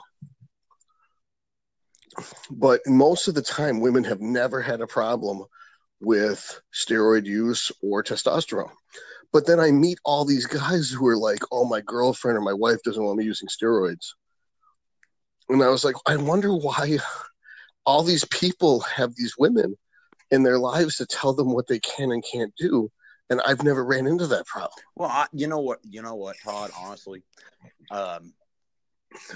But most of the time, women have never had a problem with steroid use or testosterone. But then I meet all these guys who are like, oh, my girlfriend or my wife doesn't want me using steroids. And I was like, I wonder why all these people have these women in their lives to tell them what they can and can't do. And I've never ran into that problem. Well, I, you know what, you know what, Todd, honestly, um,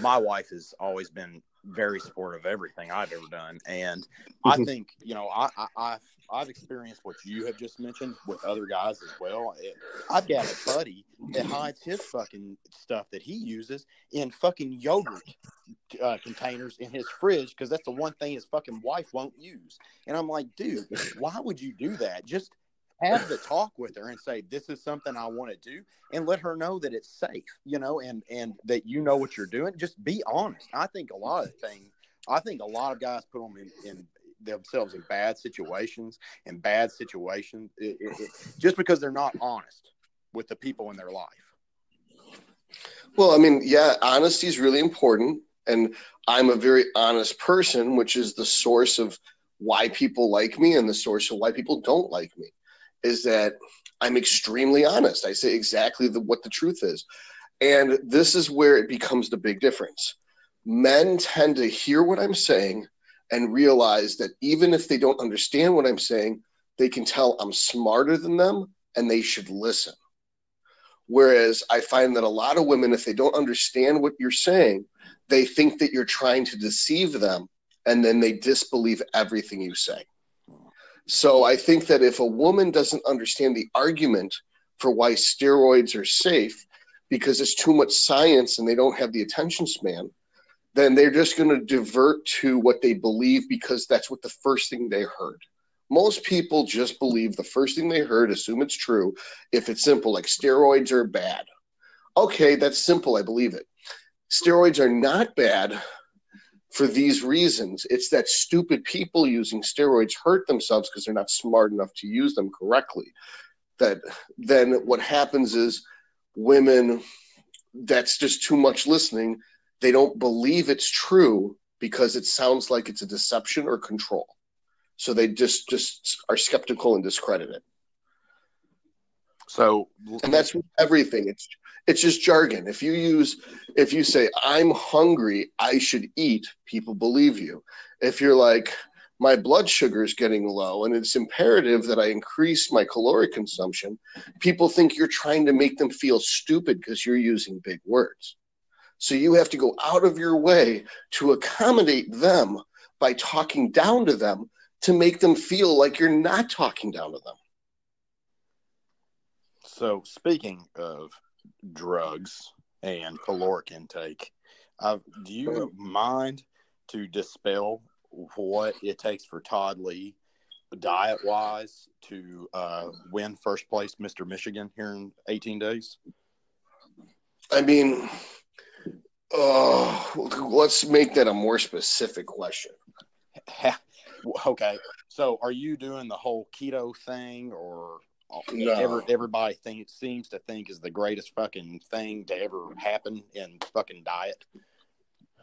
my wife has always been very supportive of everything I've ever done. And I mm-hmm. think, you know, I, I, I've, I've experienced what you have just mentioned with other guys as well. I've got a buddy that hides his fucking stuff that he uses in fucking yogurt uh, containers in his fridge because that's the one thing his fucking wife won't use. And I'm like, dude, why would you do that? Just have the talk with her and say this is something I want to do and let her know that it's safe, you know, and and that you know what you're doing. Just be honest. I think a lot of things. I think a lot of guys put them in, in themselves in bad situations and bad situations it, it, it, just because they're not honest with the people in their life. Well, I mean, yeah, honesty is really important. And I'm a very honest person, which is the source of why people like me and the source of why people don't like me is that I'm extremely honest. I say exactly the, what the truth is. And this is where it becomes the big difference. Men tend to hear what I'm saying and realize that even if they don't understand what I'm saying, they can tell I'm smarter than them and they should listen. Whereas I find that a lot of women, if they don't understand what you're saying, they think that you're trying to deceive them and then they disbelieve everything you say. So I think that if a woman doesn't understand the argument for why steroids are safe because it's too much science and they don't have the attention span, then they're just going to divert to what they believe because that's what the first thing they heard. Most people just believe the first thing they heard, assume it's true. If it's simple, like steroids are bad. Okay, that's simple. I believe it. Steroids are not bad for these reasons. It's that stupid people using steroids hurt themselves because they're not smart enough to use them correctly. That then what happens is women, that's just too much listening. They don't believe it's true because it sounds like it's a deception or control. So they just just are skeptical and discredit it. So, and that's everything. It's it's just jargon. If you use, if you say, I'm hungry, I should eat, people believe you. If you're like, my blood sugar is getting low and it's imperative that I increase my caloric consumption, people think you're trying to make them feel stupid because you're using big words. So you have to go out of your way to accommodate them by talking down to them to make them feel like you're not talking down to them. So, speaking of drugs and caloric intake. Uh, do you mind to dispel what it takes for Todd Lee, diet wise, to uh, win first place Mr. Michigan here in 18 days? I mean, uh, let's make that a more specific question. <laughs> okay. So, are you doing the whole keto thing or no. Every, everybody think seems to think is the greatest fucking thing to ever happen in fucking diet.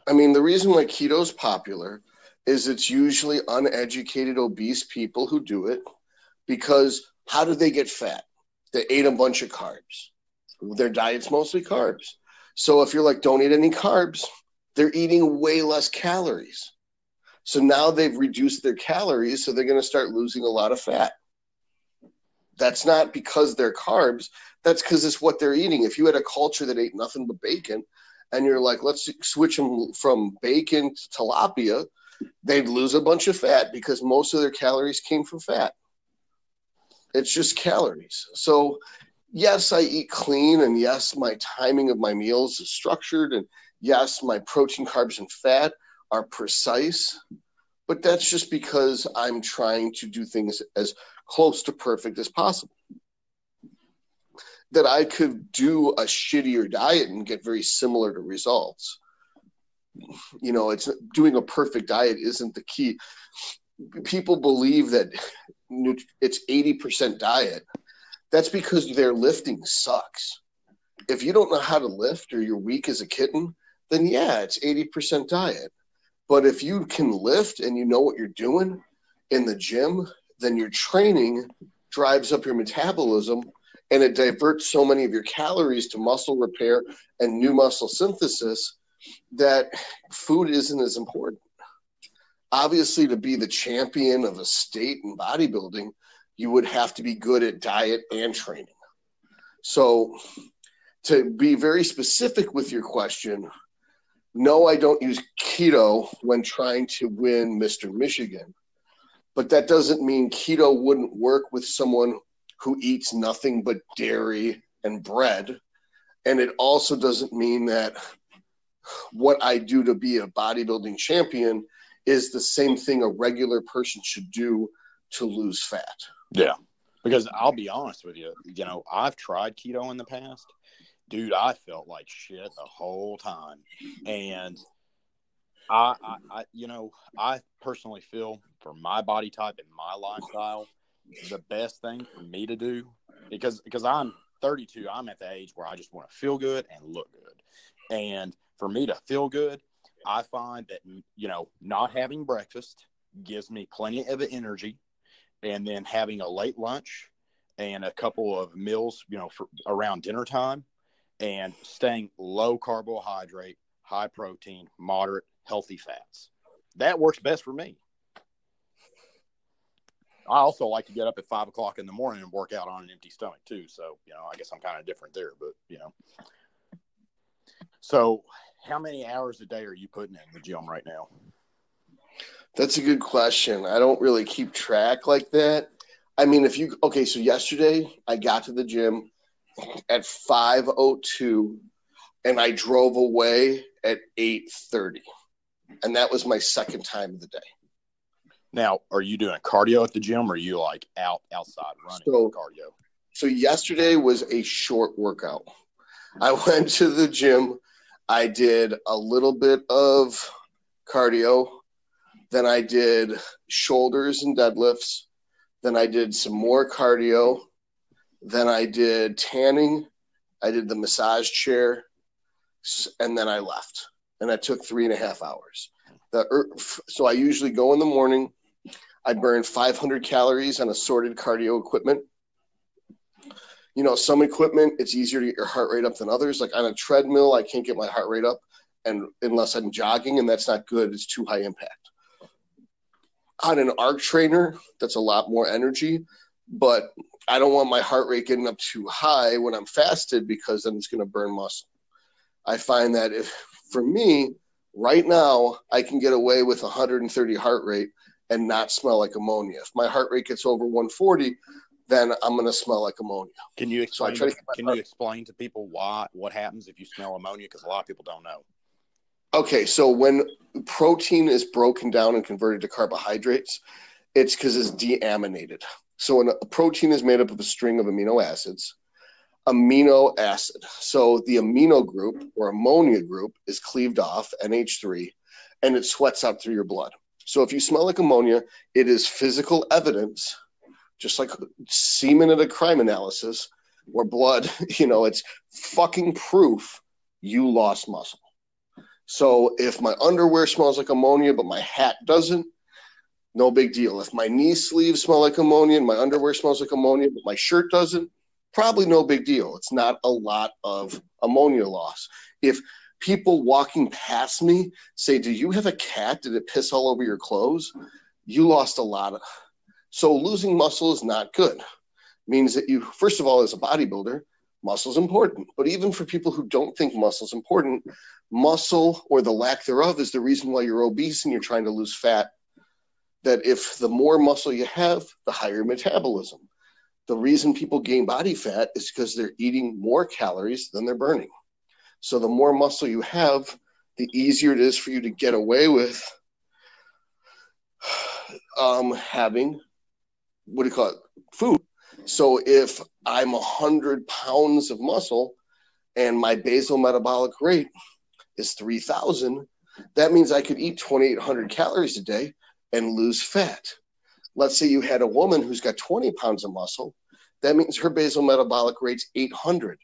I mean, the reason why keto is popular is it's usually uneducated, obese people who do it because how do they get fat? They ate a bunch of carbs. Their diet's mostly carbs. So if you're like, don't eat any carbs, they're eating way less calories. So now they've reduced their calories, so they're going to start losing a lot of fat. That's not because they're carbs. That's because it's what they're eating. If you had a culture that ate nothing but bacon, and you're like, let's switch them from bacon to tilapia, they'd lose a bunch of fat because most of their calories came from fat. It's just calories. So, yes, I eat clean, and yes, my timing of my meals is structured, and yes, my protein, carbs, and fat are precise. But that's just because I'm trying to do things as close to perfect as possible. That I could do a shittier diet and get very similar to results. You know, it's doing a perfect diet isn't the key. People believe that it's 80% diet. That's because their lifting sucks. If you don't know how to lift or you're weak as a kitten, then yeah, it's 80% diet. But if you can lift and you know what you're doing in the gym, then your training drives up your metabolism and it diverts so many of your calories to muscle repair and new muscle synthesis that food isn't as important. Obviously, to be the champion of a state in bodybuilding, you would have to be good at diet and training. So, to be very specific with your question, no, I don't use keto when trying to win Mr. Michigan but that doesn't mean keto wouldn't work with someone who eats nothing but dairy and bread. And it also doesn't mean that what I do to be a bodybuilding champion is the same thing a regular person should do to lose fat. Yeah. Because I'll be honest with you, you know, I've tried keto in the past. Dude, I felt like shit the whole time. And I, I, you know, I personally feel for my body type and my lifestyle, the best thing for me to do because because I'm 32, I'm at the age where I just want to feel good and look good, and for me to feel good, I find that you know not having breakfast gives me plenty of energy, and then having a late lunch and a couple of meals, you know, for around dinner time, and staying low carbohydrate, high protein, moderate healthy fats. That works best for me. I also like to get up at five o'clock in the morning and work out on an empty stomach too. So, you know, I guess I'm kind of different there, but you know. So, how many hours a day are you putting in the gym right now? That's a good question. I don't really keep track like that. I mean, if you okay, so yesterday I got to the gym at 5:02 and I drove away at 8:30 and that was my second time of the day. Now, are you doing cardio at the gym, or are you like out outside running so, cardio? So yesterday was a short workout. I <laughs> went to the gym. I did a little bit of cardio. Then I did shoulders and deadlifts. Then I did some more cardio. Then I did tanning. I did the massage chair. And then I left and that took three and a half hours. The, er, so I usually go in the morning. I burn 500 calories on assorted cardio equipment. You know, some equipment it's easier to get your heart rate up than others. Like on a treadmill, I can't get my heart rate up, and unless I'm jogging, and that's not good. It's too high impact. On an arc trainer, that's a lot more energy, but I don't want my heart rate getting up too high when I'm fasted because then it's going to burn muscle. I find that if for me, right now, I can get away with 130 heart rate and not smell like ammonia. If my heart rate gets over 140, then I'm going to smell like ammonia. Can you explain? So to, can you explain to people why what happens if you smell ammonia? Because a lot of people don't know. Okay, so when protein is broken down and converted to carbohydrates, it's because it's deaminated. So when a protein is made up of a string of amino acids, amino acid. So the amino group or ammonia group is cleaved off, NH3, and it sweats out through your blood. So if you smell like ammonia, it is physical evidence, just like semen at a crime analysis or blood, <laughs> you know, it's fucking proof you lost muscle. So if my underwear smells like ammonia, but my hat doesn't, no big deal. If my knee sleeves smell like ammonia and my underwear smells like ammonia, but my shirt doesn't, probably no big deal. It's not a lot of ammonia loss. If people walking past me say, Do you have a cat? Did it piss all over your clothes? You lost a lot of. So losing muscle is not good. It means that you, first of all, as a bodybuilder, muscle is important. But even for people who don't think muscle is important, muscle or the lack thereof is the reason why you're obese and you're trying to lose fat. That if the more muscle you have, the higher metabolism the reason people gain body fat is because they're eating more calories than they're burning. So the more muscle you have, the easier it is for you to get away with um, having what do you call it? Food. So if I'm a hundred pounds of muscle and my basal metabolic rate is three thousand, that means I could eat 2,800 calories a day and lose fat let's say you had a woman who's got 20 pounds of muscle, that means her basal metabolic rate's 800.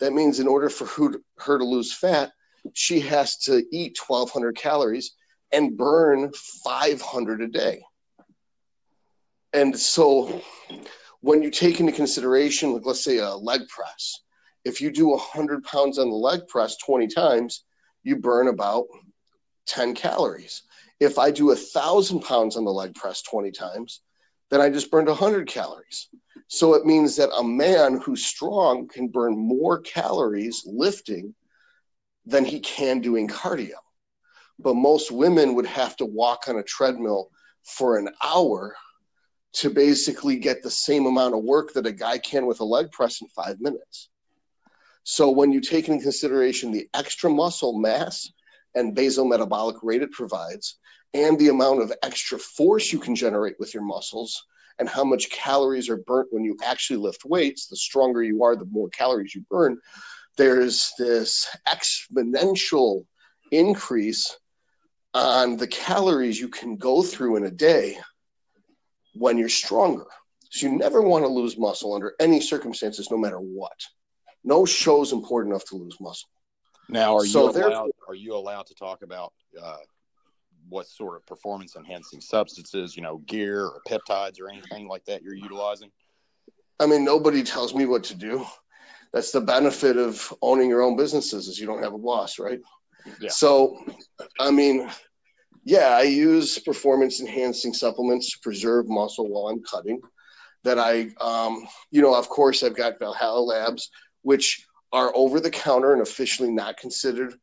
That means in order for her to lose fat, she has to eat 1,200 calories and burn 500 a day. And so when you take into consideration, like let's say a leg press, if you do 100 pounds on the leg press 20 times, you burn about 10 calories. If I do thousand pounds on the leg press 20 times, then I just burned 100 calories. So it means that a man who's strong can burn more calories lifting than he can doing cardio. But most women would have to walk on a treadmill for an hour to basically get the same amount of work that a guy can with a leg press in five minutes. So when you take into consideration the extra muscle mass and basal metabolic rate it provides, and the amount of extra force you can generate with your muscles, and how much calories are burnt when you actually lift weights, the stronger you are, the more calories you burn. There's this exponential increase on the calories you can go through in a day when you're stronger. So you never want to lose muscle under any circumstances, no matter what. No show is important enough to lose muscle. Now, are you therefore- allowed? Are you allowed to talk about uh, what sort of performance enhancing substances, you know, gear or peptides or anything like that you're utilizing? I mean, nobody tells me what to do. That's the benefit of owning your own businesses is you don't have a boss, right? Yeah. So, I mean, yeah, I use performance enhancing supplements to preserve muscle while I'm cutting. That I, um, you know, of course, I've got Valhalla Labs, which are over the counter and officially not considered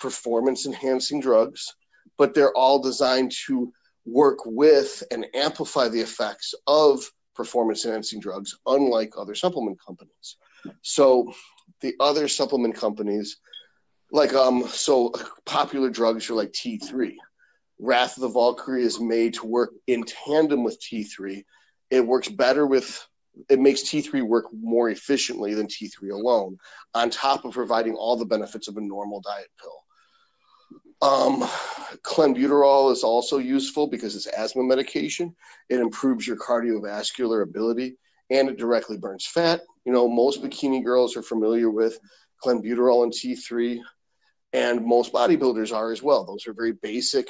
performance enhancing drugs, but they're all designed to work with and amplify the effects of performance enhancing drugs, unlike other supplement companies. So the other supplement companies, like um, so popular drugs are like T3. Wrath of the Valkyrie is made to work in tandem with T3. It works better with it makes T3 work more efficiently than T3 alone, on top of providing all the benefits of a normal diet pill. Um, clenbuterol is also useful because it's asthma medication. It improves your cardiovascular ability and it directly burns fat. You know, most bikini girls are familiar with clenbuterol and T3, and most bodybuilders are as well. Those are very basic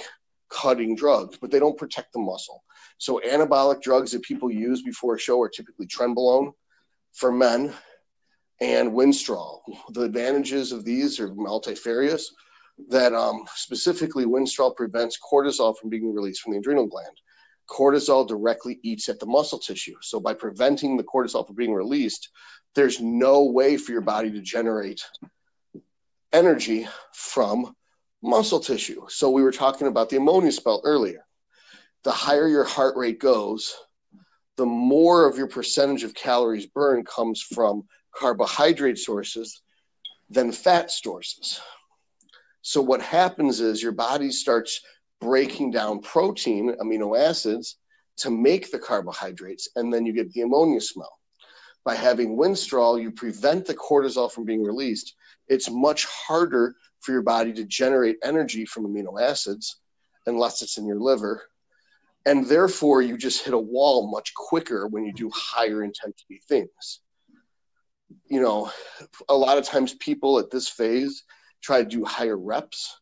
cutting drugs, but they don't protect the muscle. So, anabolic drugs that people use before a show are typically trenbolone for men and Winstrol. The advantages of these are multifarious. That um, specifically, Winstrol prevents cortisol from being released from the adrenal gland. Cortisol directly eats at the muscle tissue. So, by preventing the cortisol from being released, there's no way for your body to generate energy from muscle tissue. So, we were talking about the ammonia spell earlier. The higher your heart rate goes, the more of your percentage of calories burned comes from carbohydrate sources than fat sources. So what happens is your body starts breaking down protein, amino acids, to make the carbohydrates, and then you get the ammonia smell. By having Winstrol, you prevent the cortisol from being released. It's much harder for your body to generate energy from amino acids unless it's in your liver. And therefore, you just hit a wall much quicker when you do higher intensity things. You know, a lot of times people at this phase try to do higher reps.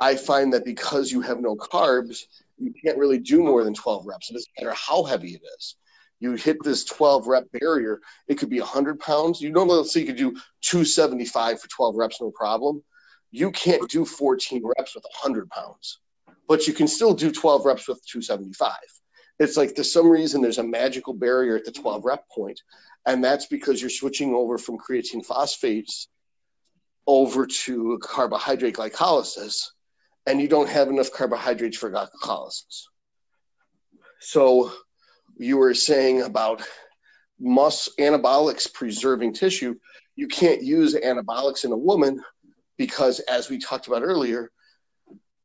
I find that because you have no carbs, you can't really do more than 12 reps. It doesn't matter how heavy it is. You hit this 12 rep barrier, it could be 100 pounds. You normally, let's you could do 275 for 12 reps, no problem. You can't do 14 reps with 100 pounds, but you can still do 12 reps with 275. It's like for some reason there's a magical barrier at the 12 rep point, and that's because you're switching over from creatine phosphates over to carbohydrate glycolysis, and you don't have enough carbohydrates for glycolysis. So you were saying about mus anabolics preserving tissue. You can't use anabolics in a woman because, as we talked about earlier,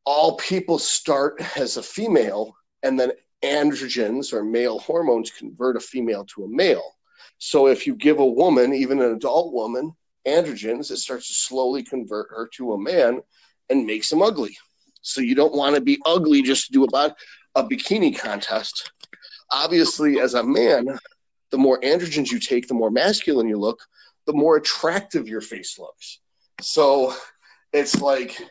all people start as a female, and then androgens or male hormones convert a female to a male. So if you give a woman, even an adult woman, androgens, it starts to slowly convert her to a man and makes him ugly. So you don't want to be ugly just to do about a bikini contest. Obviously, as a man, the more androgens you take, the more masculine you look, the more attractive your face looks. So it's like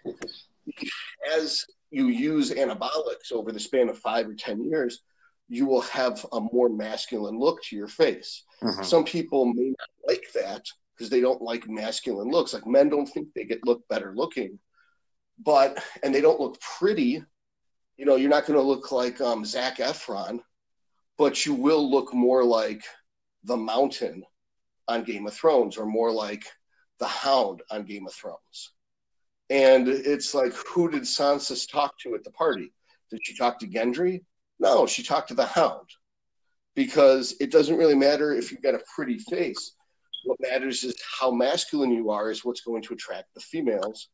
as you use anabolics over the span of five or 10 years, you will have a more masculine look to your face. Mhm. Some people may not like that because they don't like masculine looks. Like men don't think they get look better looking, but and they don't look pretty. You know, you're not going to look like um, Zac Efron, but you will look more like the Mountain on Game of Thrones, or more like the Hound on Game of Thrones. And it's like, who did Sansa talk to at the party? Did she talk to Gendry? No, she talked to the Hound. Because it doesn't really matter if you've got a pretty face. What matters is how masculine you are, is what's going to attract the females.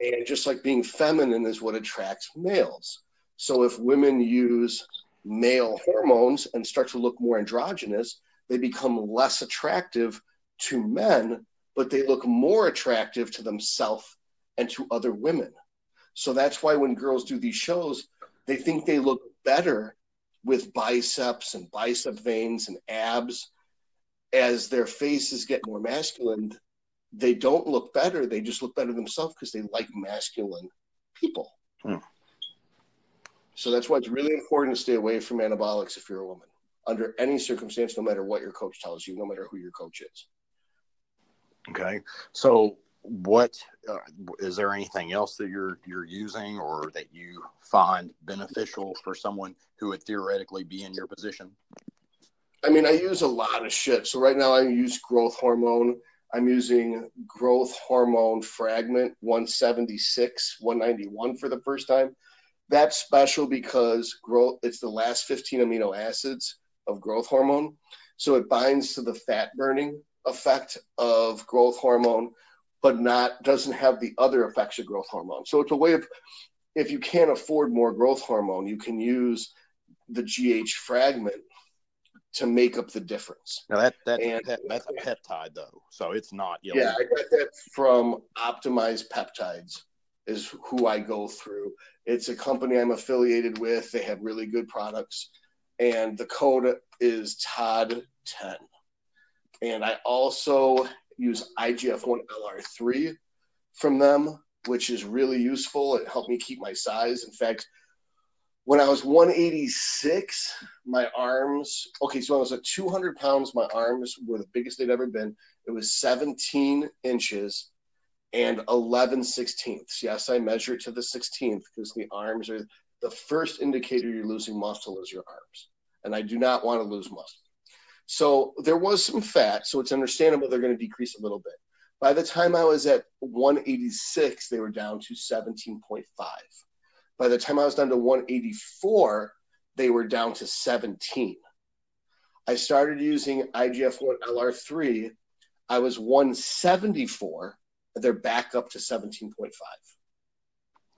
And just like being feminine is what attracts males. So if women use male hormones and start to look more androgynous, they become less attractive to men, but they look more attractive to themselves and to other women. So that's why when girls do these shows, they think they look better with biceps and bicep veins and abs as their faces get more masculine. They don't look better. They just look better themselves because they like masculine people. Hmm. So that's why it's really important to stay away from anabolics if you're a woman under any circumstance, no matter what your coach tells you, no matter who your coach is. Okay. So what uh, is there anything else that you're you're using or that you find beneficial for someone who would theoretically be in your position? I mean, I use a lot of shit. So right now I use growth hormone. I'm using growth hormone fragment 176, 191 for the first time. That's special because growth it's the last 15 amino acids of growth hormone. So it binds to the fat burning effect of growth hormone, but not doesn't have the other effects of growth hormone. So it's a way of if you can't afford more growth hormone, you can use the GH fragment to make up the difference. Now that, that, And- that that's a peptide though, so it's not Yeah. I got that from Optimized Peptides, is who I go through. It's a company I'm affiliated with. They have really good products, and the code is Todd10. And I also use IGF-1 LR3 from them, which is really useful. It helped me keep my size. In fact, when I was 186, my arms, okay, so I was at 200 pounds, my arms were the biggest they'd ever been. It was 17 inches and 11 sixteenths. Yes, I measure to the 16th because the arms are the first indicator you're losing muscle is your arms. And I do not want to lose muscle. So there was some fat, so it's understandable they're going to decrease a little bit. By the time I was at 186, they were down to 17.5. By the time I was down to 184, they were down to 17. I started using IGF 1 LR3. I was 174. They're back up to 17.5.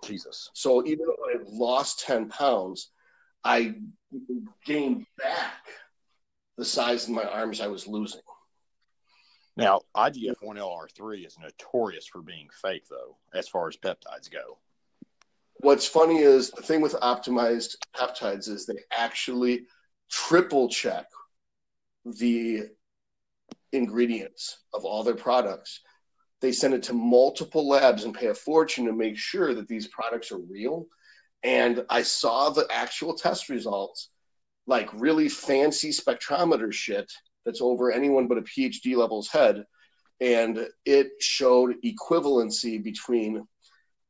Jesus. So even though I lost 10 pounds, I gained back the size of my arms I was losing. Now IGF one LR three is notorious for being fake though, as far as peptides go. What's funny is the thing with optimized peptides is they actually triple check the ingredients of all their products. They send it to multiple labs and pay a fortune to make sure that these products are real. And I saw the actual test results, like really fancy spectrometer shit that's over anyone but a PhD level's head. And it showed equivalency between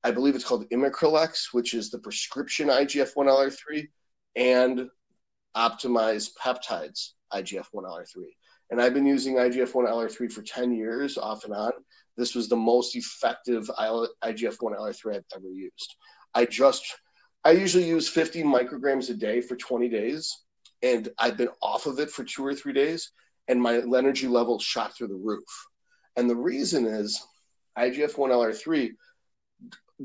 I believe it's called Imicrelex, which is the prescription IGF 1 LR3, and optimized peptides IGF 1 LR3. And I've been using IGF 1 LR3 for 10 years off and on. This was the most effective IGF 1 LR3 I've ever used. I just, I usually use 50 micrograms a day for 20 days, and I've been off of it for two or three days, and my energy level shot through the roof. And the reason is IGF 1 LR3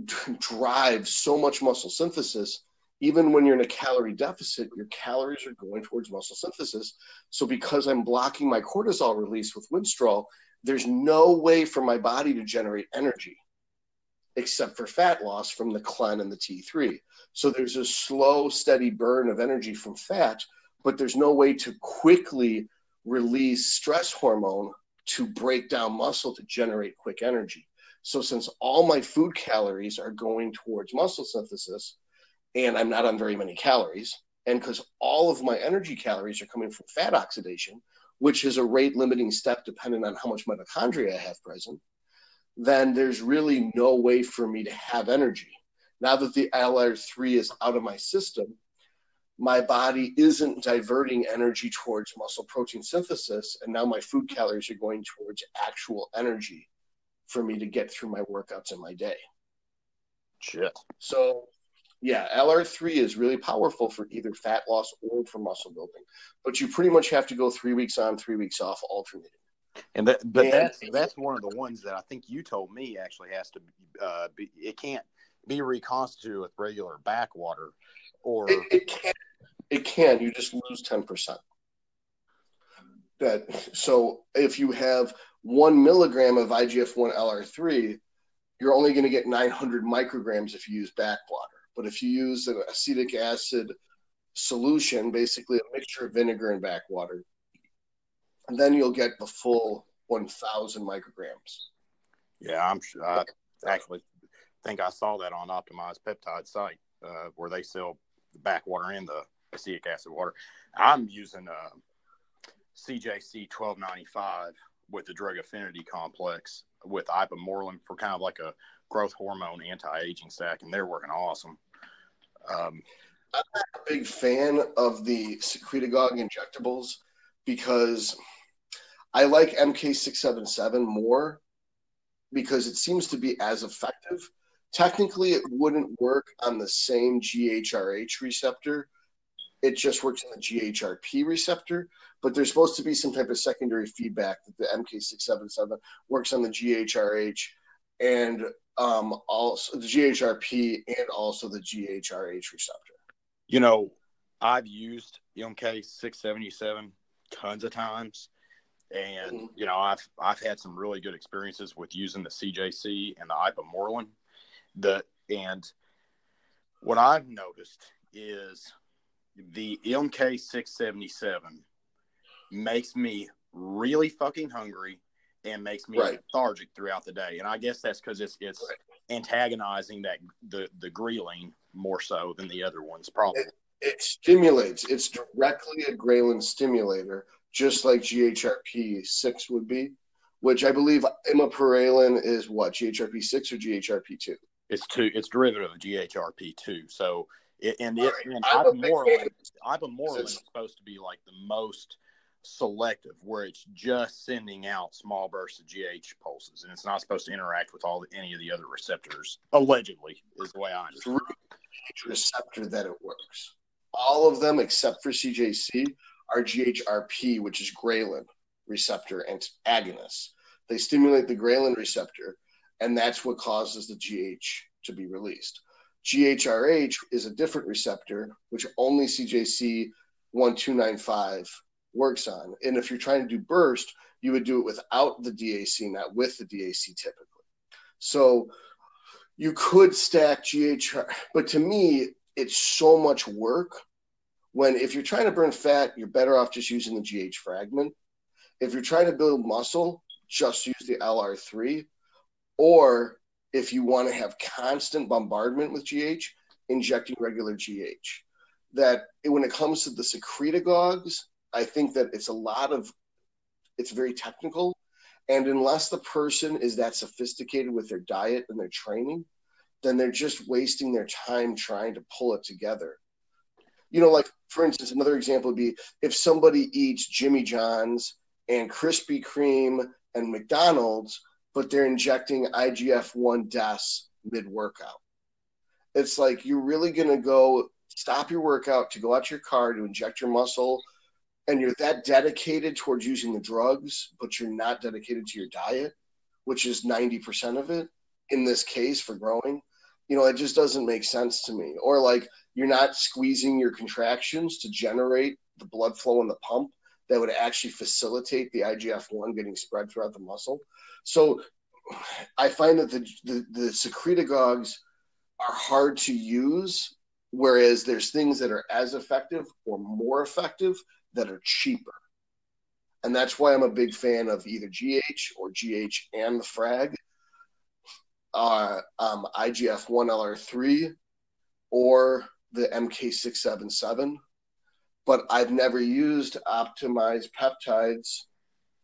<laughs> drives so much muscle synthesis even when you're in a calorie deficit your calories are going towards muscle synthesis. So because i'm blocking my cortisol release with winstrol there's no way for my body to generate energy except for fat loss from the clen and the t3 so there's a slow steady burn of energy from fat but there's no way to quickly release stress hormone to break down muscle to generate quick energy so since all my food calories are going towards muscle synthesis and I'm not on very many calories, and because all of my energy calories are coming from fat oxidation, which is a rate limiting step depending on how much mitochondria I have present, then there's really no way for me to have energy. Now that the LR3 is out of my system, my body isn't diverting energy towards muscle protein synthesis, and now my food calories are going towards actual energy for me to get through my workouts in my day. Shit. So, yeah, LR3 is really powerful for either fat loss or for muscle building, but you pretty much have to go three weeks on, three weeks off, alternating. And that, but And- that's that's one of the ones that I think you told me actually has to uh, be. It can't be reconstituted with regular backwater, or It, it can, it can. You just lose ten percent. That so if you have one milligram of IGF one LR3, you're only going to get 900 micrograms if you use backwater. But if you use an acetic acid solution, basically a mixture of vinegar and backwater, then you'll get the full 1,000 micrograms. Yeah, I'm. I actually think I saw that on Optimized Peptide site uh, where they sell the backwater and the acetic acid water. I'm using uh, CJC 1295 with the drug affinity complex with ipamorelin for kind of like a growth hormone anti-aging stack, and they're working awesome. Um, I'm not a big fan of the secretagogue injectables because I like MK677 more because it seems to be as effective. Technically, it wouldn't work on the same GHRH receptor. It just works on the GHRP receptor, but there's supposed to be some type of secondary feedback that the MK677 works on the GHRH and um, also the GHRP and also the GHRH receptor. You know, I've used MK677 tons of times and mm-hmm. you know I've I've had some really good experiences with using the CJC and the ipamorelin. The and what I've noticed is the MK677 makes me really fucking hungry and makes me right. lethargic throughout the day. And I guess that's because it's it's right. antagonizing that the the ghrelin more so than the other ones, probably. It, it stimulates. It's directly a ghrelin stimulator, just like GHRP six would be, which I believe imipiralin is what GHRP six or GHRP two. It's two. It's derivative of GHRP two. So it, and it and ipamorelin, ipamorelin is supposed to be like the most selective, where it's just sending out small bursts of GH pulses, and it's not supposed to interact with all any of the other receptors. Allegedly, is the way I understand. Receptor that it works. All of them except for CJC are GHRP, which is ghrelin receptor antagonists. They stimulate the ghrelin receptor, and that's what causes the GH to be released. GHRH is a different receptor, which only CJC 1295 works on. And if you're trying to do burst, you would do it without the DAC, not with the DAC typically. So you could stack GHR, but to me, it's so much work when if you're trying to burn fat, you're better off just using the GH fragment. If you're trying to build muscle, just use the LR3. Or if you want to have constant bombardment with GH, injecting regular GH. That when it comes to the secretagogues, I think that it's a lot of it's very technical. And unless the person is that sophisticated with their diet and their training, then they're just wasting their time trying to pull it together you know, like for instance, another example would be if somebody eats Jimmy John's and Krispy Kreme and McDonald's, but they're injecting IGF 1 DES mid workout. It's like you're really going to go stop your workout to go out to your car to inject your muscle, and you're that dedicated towards using the drugs, but you're not dedicated to your diet, which is 90% of it in this case for growing. You know, it just doesn't make sense to me. Or like you're not squeezing your contractions to generate the blood flow in the pump that would actually facilitate the IGF 1 getting spread throughout the muscle. So I find that the, the, the secretagogues are hard to use, whereas there's things that are as effective or more effective that are cheaper. And that's why I'm a big fan of either GH or GH and the frag, uh, um, IGF 1 LR3, or the MK677, but I've never used optimized peptides,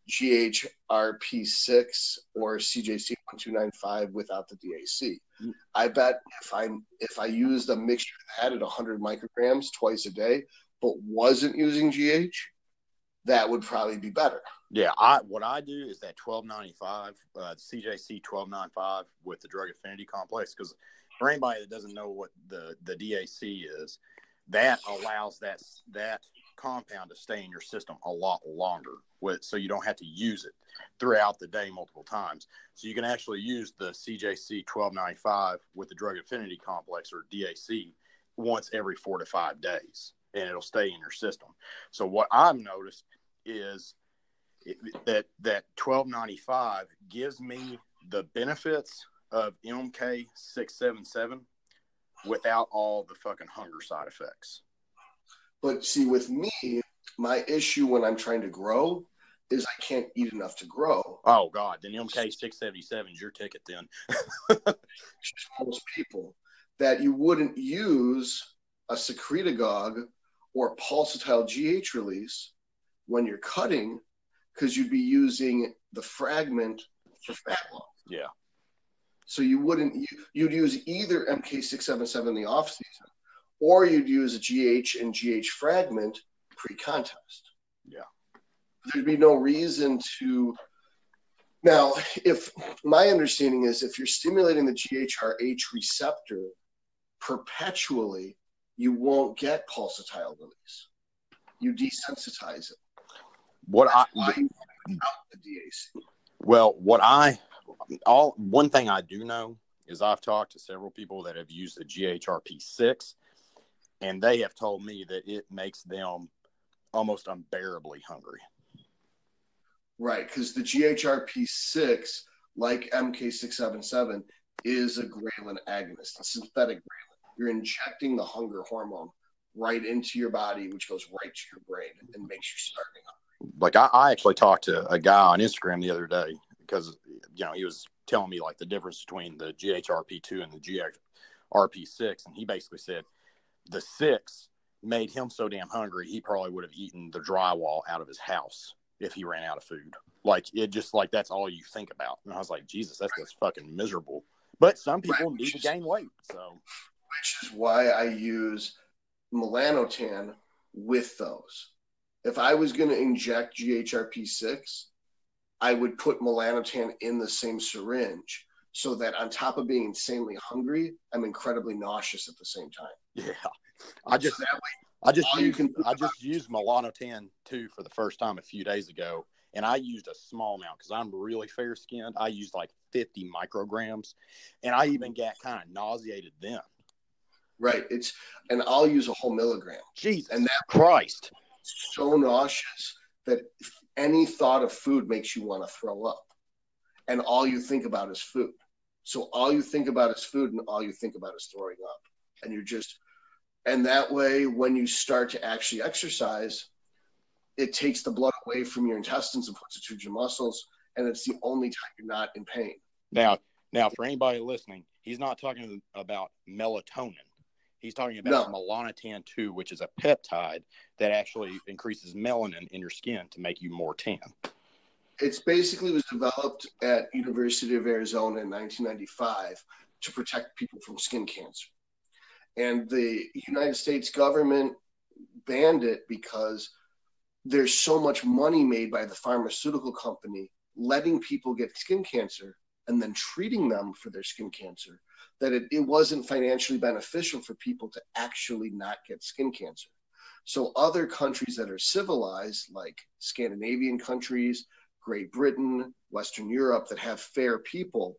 GHRP6 or CJC1295 without the DAC. Mm. I bet if I if I used a mixture that at 100 micrograms twice a day, but wasn't using GH, that would probably be better. Yeah, I what I do is that 1295, uh, CJC 1295 with the drug affinity complex because for anybody that doesn't know what the the DAC is, that allows that that compound to stay in your system a lot longer with so you don't have to use it throughout the day multiple times. So you can actually use the cjc 1295 with the drug affinity complex or dac once every four to five days and it'll stay in your system. So what i've noticed is that that 1295 gives me the benefits of MK six seven seven without all the fucking hunger side effects. But see, with me, my issue when I'm trying to grow is I can't eat enough to grow. Oh God, then MK six seventy seven is your ticket then. <laughs> Most people that you wouldn't use a secretagogue or pulsatile GH release when you're cutting because you'd be using the fragment for fat loss. Yeah. So you wouldn't you, you'd use either MK677 in the off season or you'd use a GH and GH fragment pre-contest. Yeah. There'd be no reason to now if my understanding is if you're stimulating the GHRH receptor perpetually, you won't get pulsatile release. You desensitize it. What I want out the DAC? well, what I all one thing I do know is I've talked to several people that have used the GHRP six, and they have told me that it makes them almost unbearably hungry. Right, because the GHRP6, like MK677, is a ghrelin agonist, a synthetic ghrelin. You're injecting the hunger hormone right into your body, which goes right to your brain and makes you starving. like I, I actually talked to a guy on Instagram the other day because you know he was telling me like the difference between the GHRP two and the GHRP six, and he basically said the six made him so damn hungry he probably would have eaten the drywall out of his house if he ran out of food. Like it just like that's all you think about. And I was like, Jesus, that's just fucking miserable. But some people Right. need to gain weight, so which is why I use melanotan with those. If I was going to inject GHRP6, I would put melanotan in the same syringe so that on top of being insanely hungry, I'm incredibly nauseous at the same time. yeah. I just So way, I just used, can- I just used Melanotan too for the first time a few days ago, and I used a small amount because I'm really fair skinned. I used like 50 micrograms, and I even got kind of nauseated then. right, it's and I'll use a whole milligram. Jesus And that- Christ! so nauseous that any thought of food makes you want to throw up. And all you think about is food. So all you think about is food and all you think about is throwing up. And you're just, and that way, when you start to actually exercise, it takes the blood away from your intestines and puts it through your muscles. And it's the only time you're not in pain. Now, now for anybody listening, he's not talking about melatonin. He's talking about No. Melanotan two, which is a peptide that actually increases melanin in your skin to make you more tan. It's basically was developed at University of Arizona in 1995 to protect people from skin cancer. And the United States government banned it because there's so much money made by the pharmaceutical company letting people get skin cancer and then treating them for their skin cancer that it, it wasn't financially beneficial for people to actually not get skin cancer. So other countries that are civilized, like Scandinavian countries, Great Britain, Western Europe, that have fair people,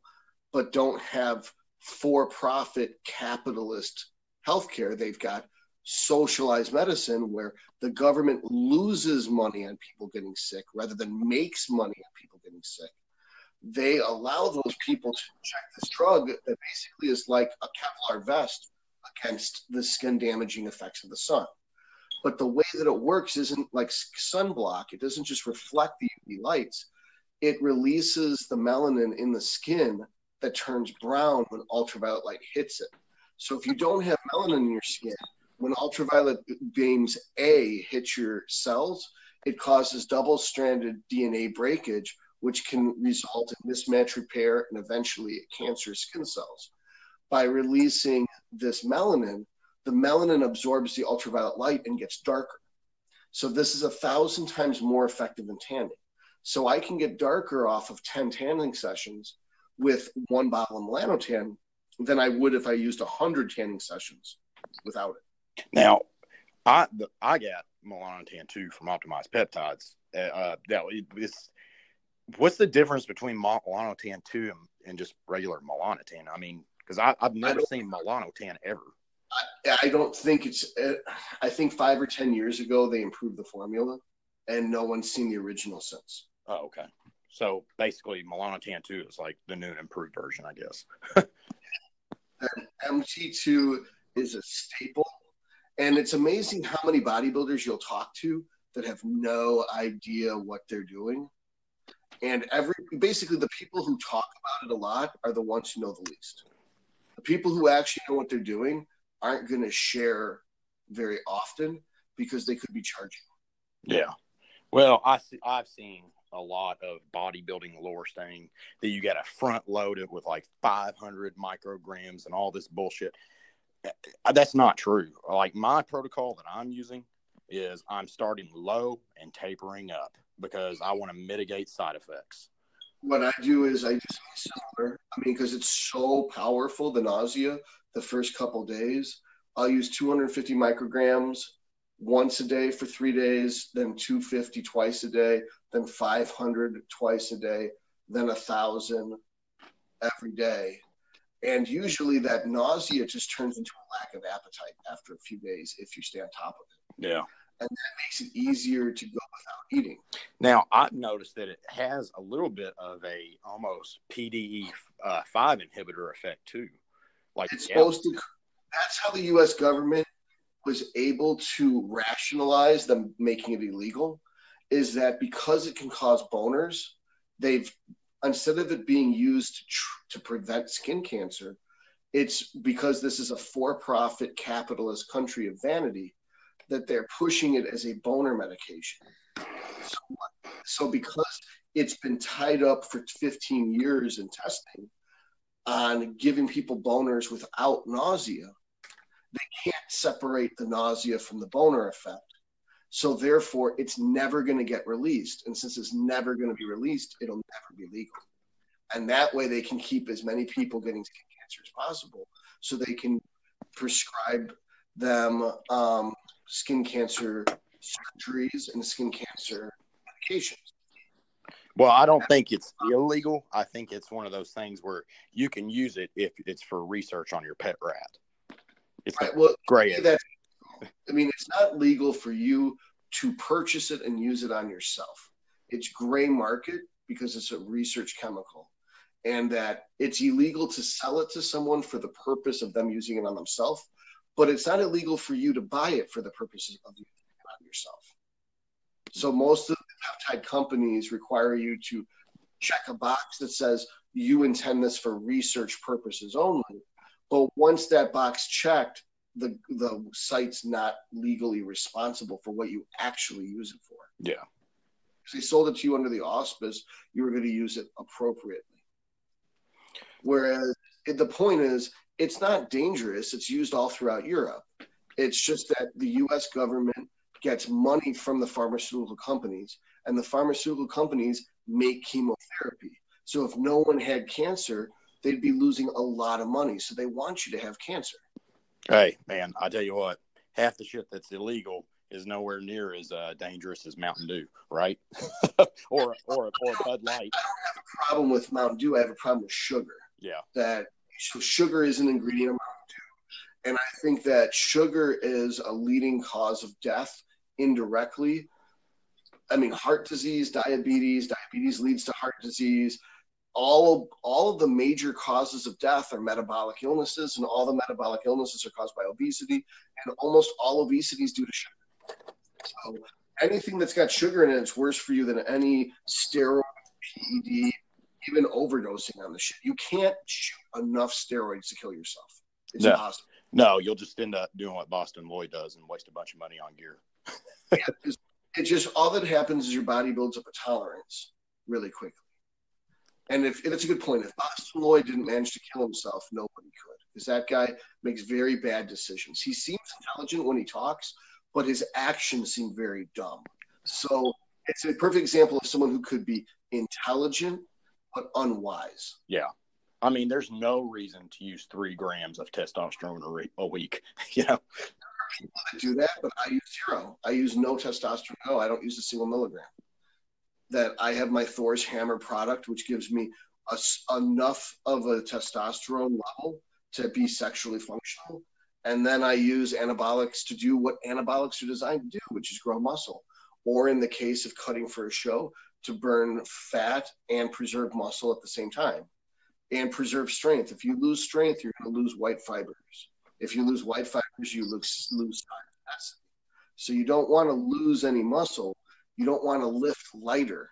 but don't have for profit capitalist healthcare. They've got socialized medicine where the government loses money on people getting sick rather than makes money on people getting sick. They allow those people to inject this drug that basically is like a Kevlar vest against the skin damaging effects of the sun. But the way that it works isn't like sunblock. It doesn't just reflect the UV lights. It releases the melanin in the skin that turns brown when ultraviolet light hits it. So if you don't have melanin in your skin, when ultraviolet beams A hit your cells, it causes double stranded DNA breakage, which can result in mismatch repair and eventually cancerous skin cells. By releasing this melanin, the melanin absorbs the ultraviolet light and gets darker. So this is a thousand times more effective than tanning. So I can get darker off of 10 tanning sessions with one bottle of melanotan than I would if I used 100 tanning sessions without it. Now, I the, I got Melanotan two from Optimized Peptides. Uh, Uh, that it's what's the difference between Melanotan two and, and just regular Melanotan? I mean, because I've never don't- seen Melanotan ever. I, I don't think it's, uh, I think five or 10 years ago they improved the formula and no one's seen the original since. Oh, okay. So basically, Melanotan 2 is like the new and improved version, I guess. <laughs> and MT2 is a staple. And it's amazing how many bodybuilders you'll talk to that have no idea what they're doing. And every basically the people who talk about it a lot are the ones who know the least. The people who actually know what they're doing aren't going to share very often because they could be charging. Yeah. Well, I see, I've seen a lot of bodybuilding lore saying that you got to front load it with like 500 micrograms and all this bullshit. Uh, that's not true. Like my protocol that I'm using is I'm starting low and tapering up because I want to mitigate side effects. What I do is I do similar. I mean, because it's so powerful, the nausea, the first couple days, I'll use 250 micrograms once a day for three days, then 250 twice a day, then 500 twice a day, then a thousand every day. And usually that nausea just turns into a lack of appetite after a few days if you stay on top of it. Yeah. And that makes it easier to go without eating. Now I've noticed that it has a little bit of a almost PDE uh, five inhibitor effect too. Like it's yeah. supposed to. That's how the U.S. government was able to rationalize them making it illegal. Is that because it can cause boners, they've instead of it being used to, tr- to prevent skin cancer, it's because this is a for-profit capitalist country of vanity that they're pushing it as a boner medication. So, so because it's been tied up for 15 years in testing on giving people boners without nausea, they can't separate the nausea from the boner effect. So therefore, it's never going to get released. And since it's never going to be released, it'll never be legal. And that way, they can keep as many people getting skin cancer as possible, so they can prescribe them um, skin cancer surgeries and skin cancer medications. Well, I don't think it's illegal. I think it's one of those things where you can use it if it's for research on your pet rat. It's right. well, great. That, I mean, it's not legal for you to purchase it and use it on yourself. It's gray market because it's a research chemical, and that it's illegal to sell it to someone for the purpose of them using it on themselves but it's not illegal for you to buy it for the purposes of yourself. So most of the peptide companies require you to check a box that says you intend this for research purposes only. But once that box checked, the the site's not legally responsible for what you actually use it for. Yeah. If they sold it to you under the auspice, you were going to use it appropriately. Whereas the point is, it's not dangerous. It's used all throughout Europe. It's just that the US government gets money from the pharmaceutical companies, and the pharmaceutical companies make chemotherapy. So if no one had cancer, they'd be losing a lot of money. So they want you to have cancer. Hey, man, I tell you what, half the shit that's illegal is nowhere near as uh, dangerous as Mountain Dew, right? <laughs> or or or Bud Light. I don't have a problem with Mountain Dew. I have a problem with sugar. Yeah. That so sugar is an ingredient of Mountain Dew, and I think that sugar is a leading cause of death indirectly. I mean, heart disease, diabetes, diabetes leads to heart disease. All of, all of the major causes of death are metabolic illnesses, and all the metabolic illnesses are caused by obesity, and almost all obesity is due to sugar. So anything that's got sugar in it, it's worse for you than any steroid, PED, even overdosing on the shit. You can't shoot enough steroids to kill yourself. It's no. impossible. No, you'll just end up doing what Boston Lloyd does and waste a bunch of money on gear. <laughs> yeah, it just all that happens is your body builds up a tolerance really quickly. And if, if it's a good point, if Boston Lloyd didn't manage to kill himself, nobody could. Because that guy makes very bad decisions. He seems intelligent when he talks, but his actions seem very dumb. So it's a perfect example of someone who could be intelligent but unwise. Yeah. I mean, there's no reason to use three grams of testosterone a, re- a week. <laughs> you know, do that, but I use zero. I use no testosterone. No, I don't use a single milligram. That I have my Thor's Hammer product, which gives me a, enough of a testosterone level to be sexually functional. And then I use anabolics to do what anabolics are designed to do, which is grow muscle. Or in the case of cutting for a show, to burn fat and preserve muscle at the same time and preserve strength. If you lose strength, you're going to lose white fibers. If you lose white fibers, you lose, lose. So you don't want to lose any muscle. You don't want to lift lighter.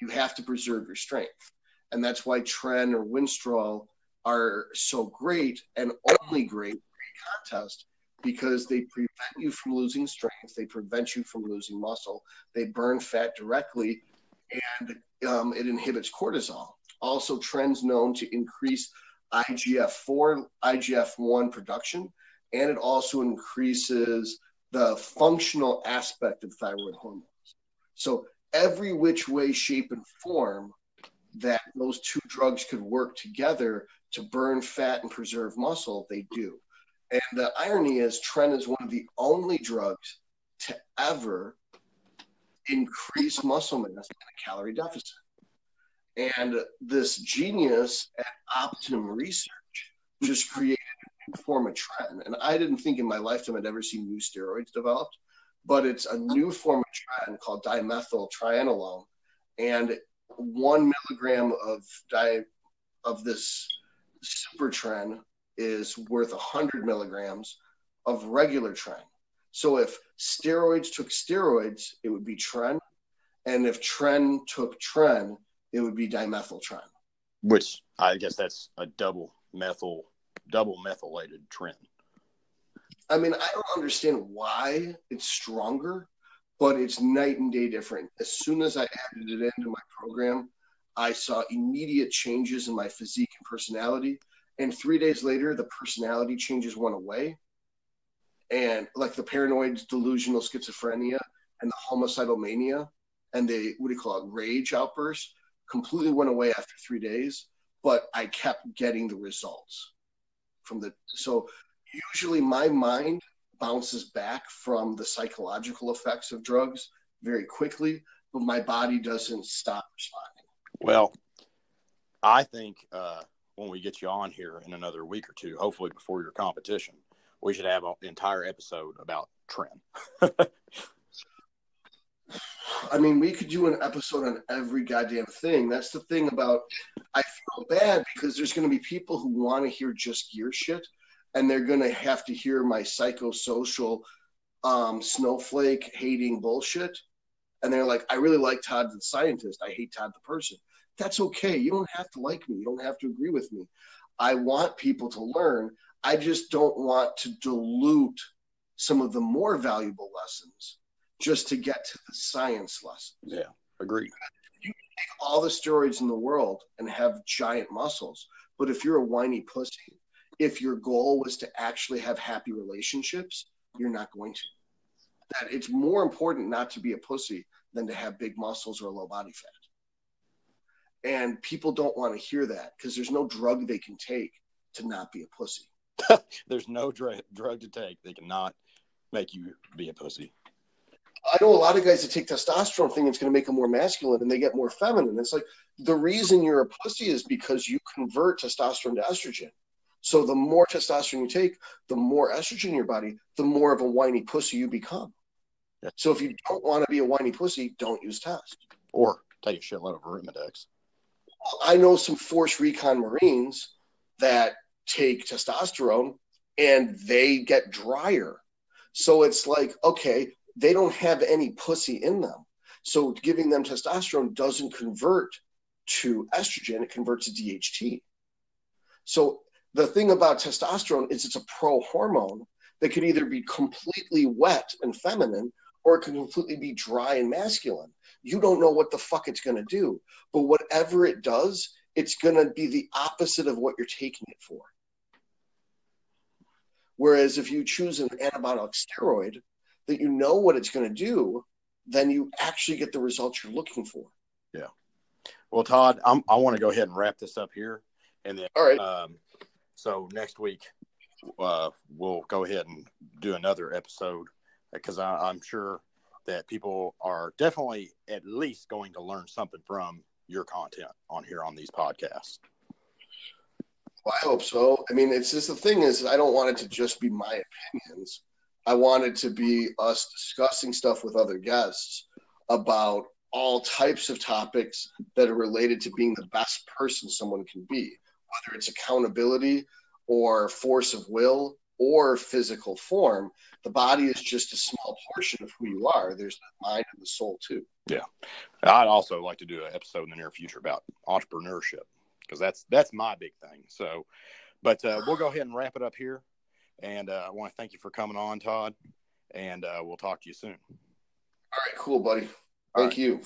You have to preserve your strength. And that's why Tren or Winstrol are so great and only great pre-contest because they prevent you from losing strength. They prevent you from losing muscle. They burn fat directly um, it inhibits cortisol. Also, Tren's known to increase IGF 4, IGF 1 production, and it also increases the functional aspect of thyroid hormones. So, every which way, shape, and form that those two drugs could work together to burn fat and preserve muscle, they do. And the irony is, Tren is one of the only drugs to ever increase muscle mass in a calorie deficit. And this genius at Optimum Research just created a new form of Tren. And I didn't think in my lifetime I'd ever seen new steroids developed, but it's a new form of Tren called dimethyl trianolone. And one milligram of di of this super Tren is worth 100 milligrams of regular Tren. So if steroids took steroids, it would be Tren. And if Tren took Tren, it would be dimethyltren. Which I guess that's a double methyl, double methylated Tren. I mean, I don't understand why it's stronger, but it's night and day different. As soon as I added it into my program, I saw immediate changes in my physique and personality. And three days later, the personality changes went away. And like the paranoid delusional schizophrenia and the homicidal mania and the, what do you call it, rage outburst completely went away after three days. But I kept getting the results from the, so usually my mind bounces back from the psychological effects of drugs very quickly, but my body doesn't stop responding. Well, I think uh, when we get you on here in another week or two, hopefully before your competition, we should have an entire episode about Tren. I mean, we could do an episode on every goddamn thing. That's the thing about I feel bad because there's going to be people who want to hear just gear shit, and they're going to have to hear my psychosocial um, snowflake hating bullshit. And they're like, I really like Todd the scientist. I hate Todd the person. That's okay. You don't have to like me. You don't have to agree with me. I want people to learn. I just don't want to dilute some of the more valuable lessons just to get to the science lessons. Yeah, agreed. You can take all the steroids in the world and have giant muscles, but if you're a whiny pussy, if your goal was to actually have happy relationships, you're not going to. That it's more important not to be a pussy than to have big muscles or low body fat. And people don't want to hear that because there's no drug they can take to not be a pussy. <laughs> There's no dr- drug to take that cannot make you be a pussy. I know a lot of guys that take testosterone thinking it's going to make them more masculine and they get more feminine. It's like the reason you're a pussy is because you convert testosterone to estrogen. So the more testosterone you take, the more estrogen in your body, the more of a whiny pussy you become. Yeah. So if you don't want to be a whiny pussy, don't use test. Or take a shitload of Arimidex. I know some force recon Marines that take testosterone and they get drier. So it's like, okay, they don't have any pussy in them. So giving them testosterone doesn't convert to estrogen, it converts to DHT. So the thing about testosterone is it's a pro hormone that could either be completely wet and feminine or it can completely be dry and masculine. You don't know what the fuck it's going to do. But whatever it does, it's going to be the opposite of what you're taking it for. Whereas if you choose an anabolic steroid that you know what it's going to do, then you actually get the results you're looking for. Yeah. Well, Todd, I'm, i want to go ahead and wrap this up here, and then All right. Um, so next week, uh, we'll go ahead and do another episode because I'm sure that people are definitely at least going to learn something from your content on here on these podcasts. Well, I hope so. I mean, it's just the thing is, I don't want it to just be my opinions. I want it to be us discussing stuff with other guests about all types of topics that are related to being the best person someone can be, whether it's accountability or force of will or physical form. The body is just a small portion of who you are. There's the mind and the soul too. Yeah, I'd also like to do an episode in the near future about entrepreneurship because that's that's my big thing. So, but uh, we'll go ahead and wrap it up here. And uh, I want to thank you for coming on, Todd. And uh, we'll talk to you soon. All right, cool, buddy. Thank you.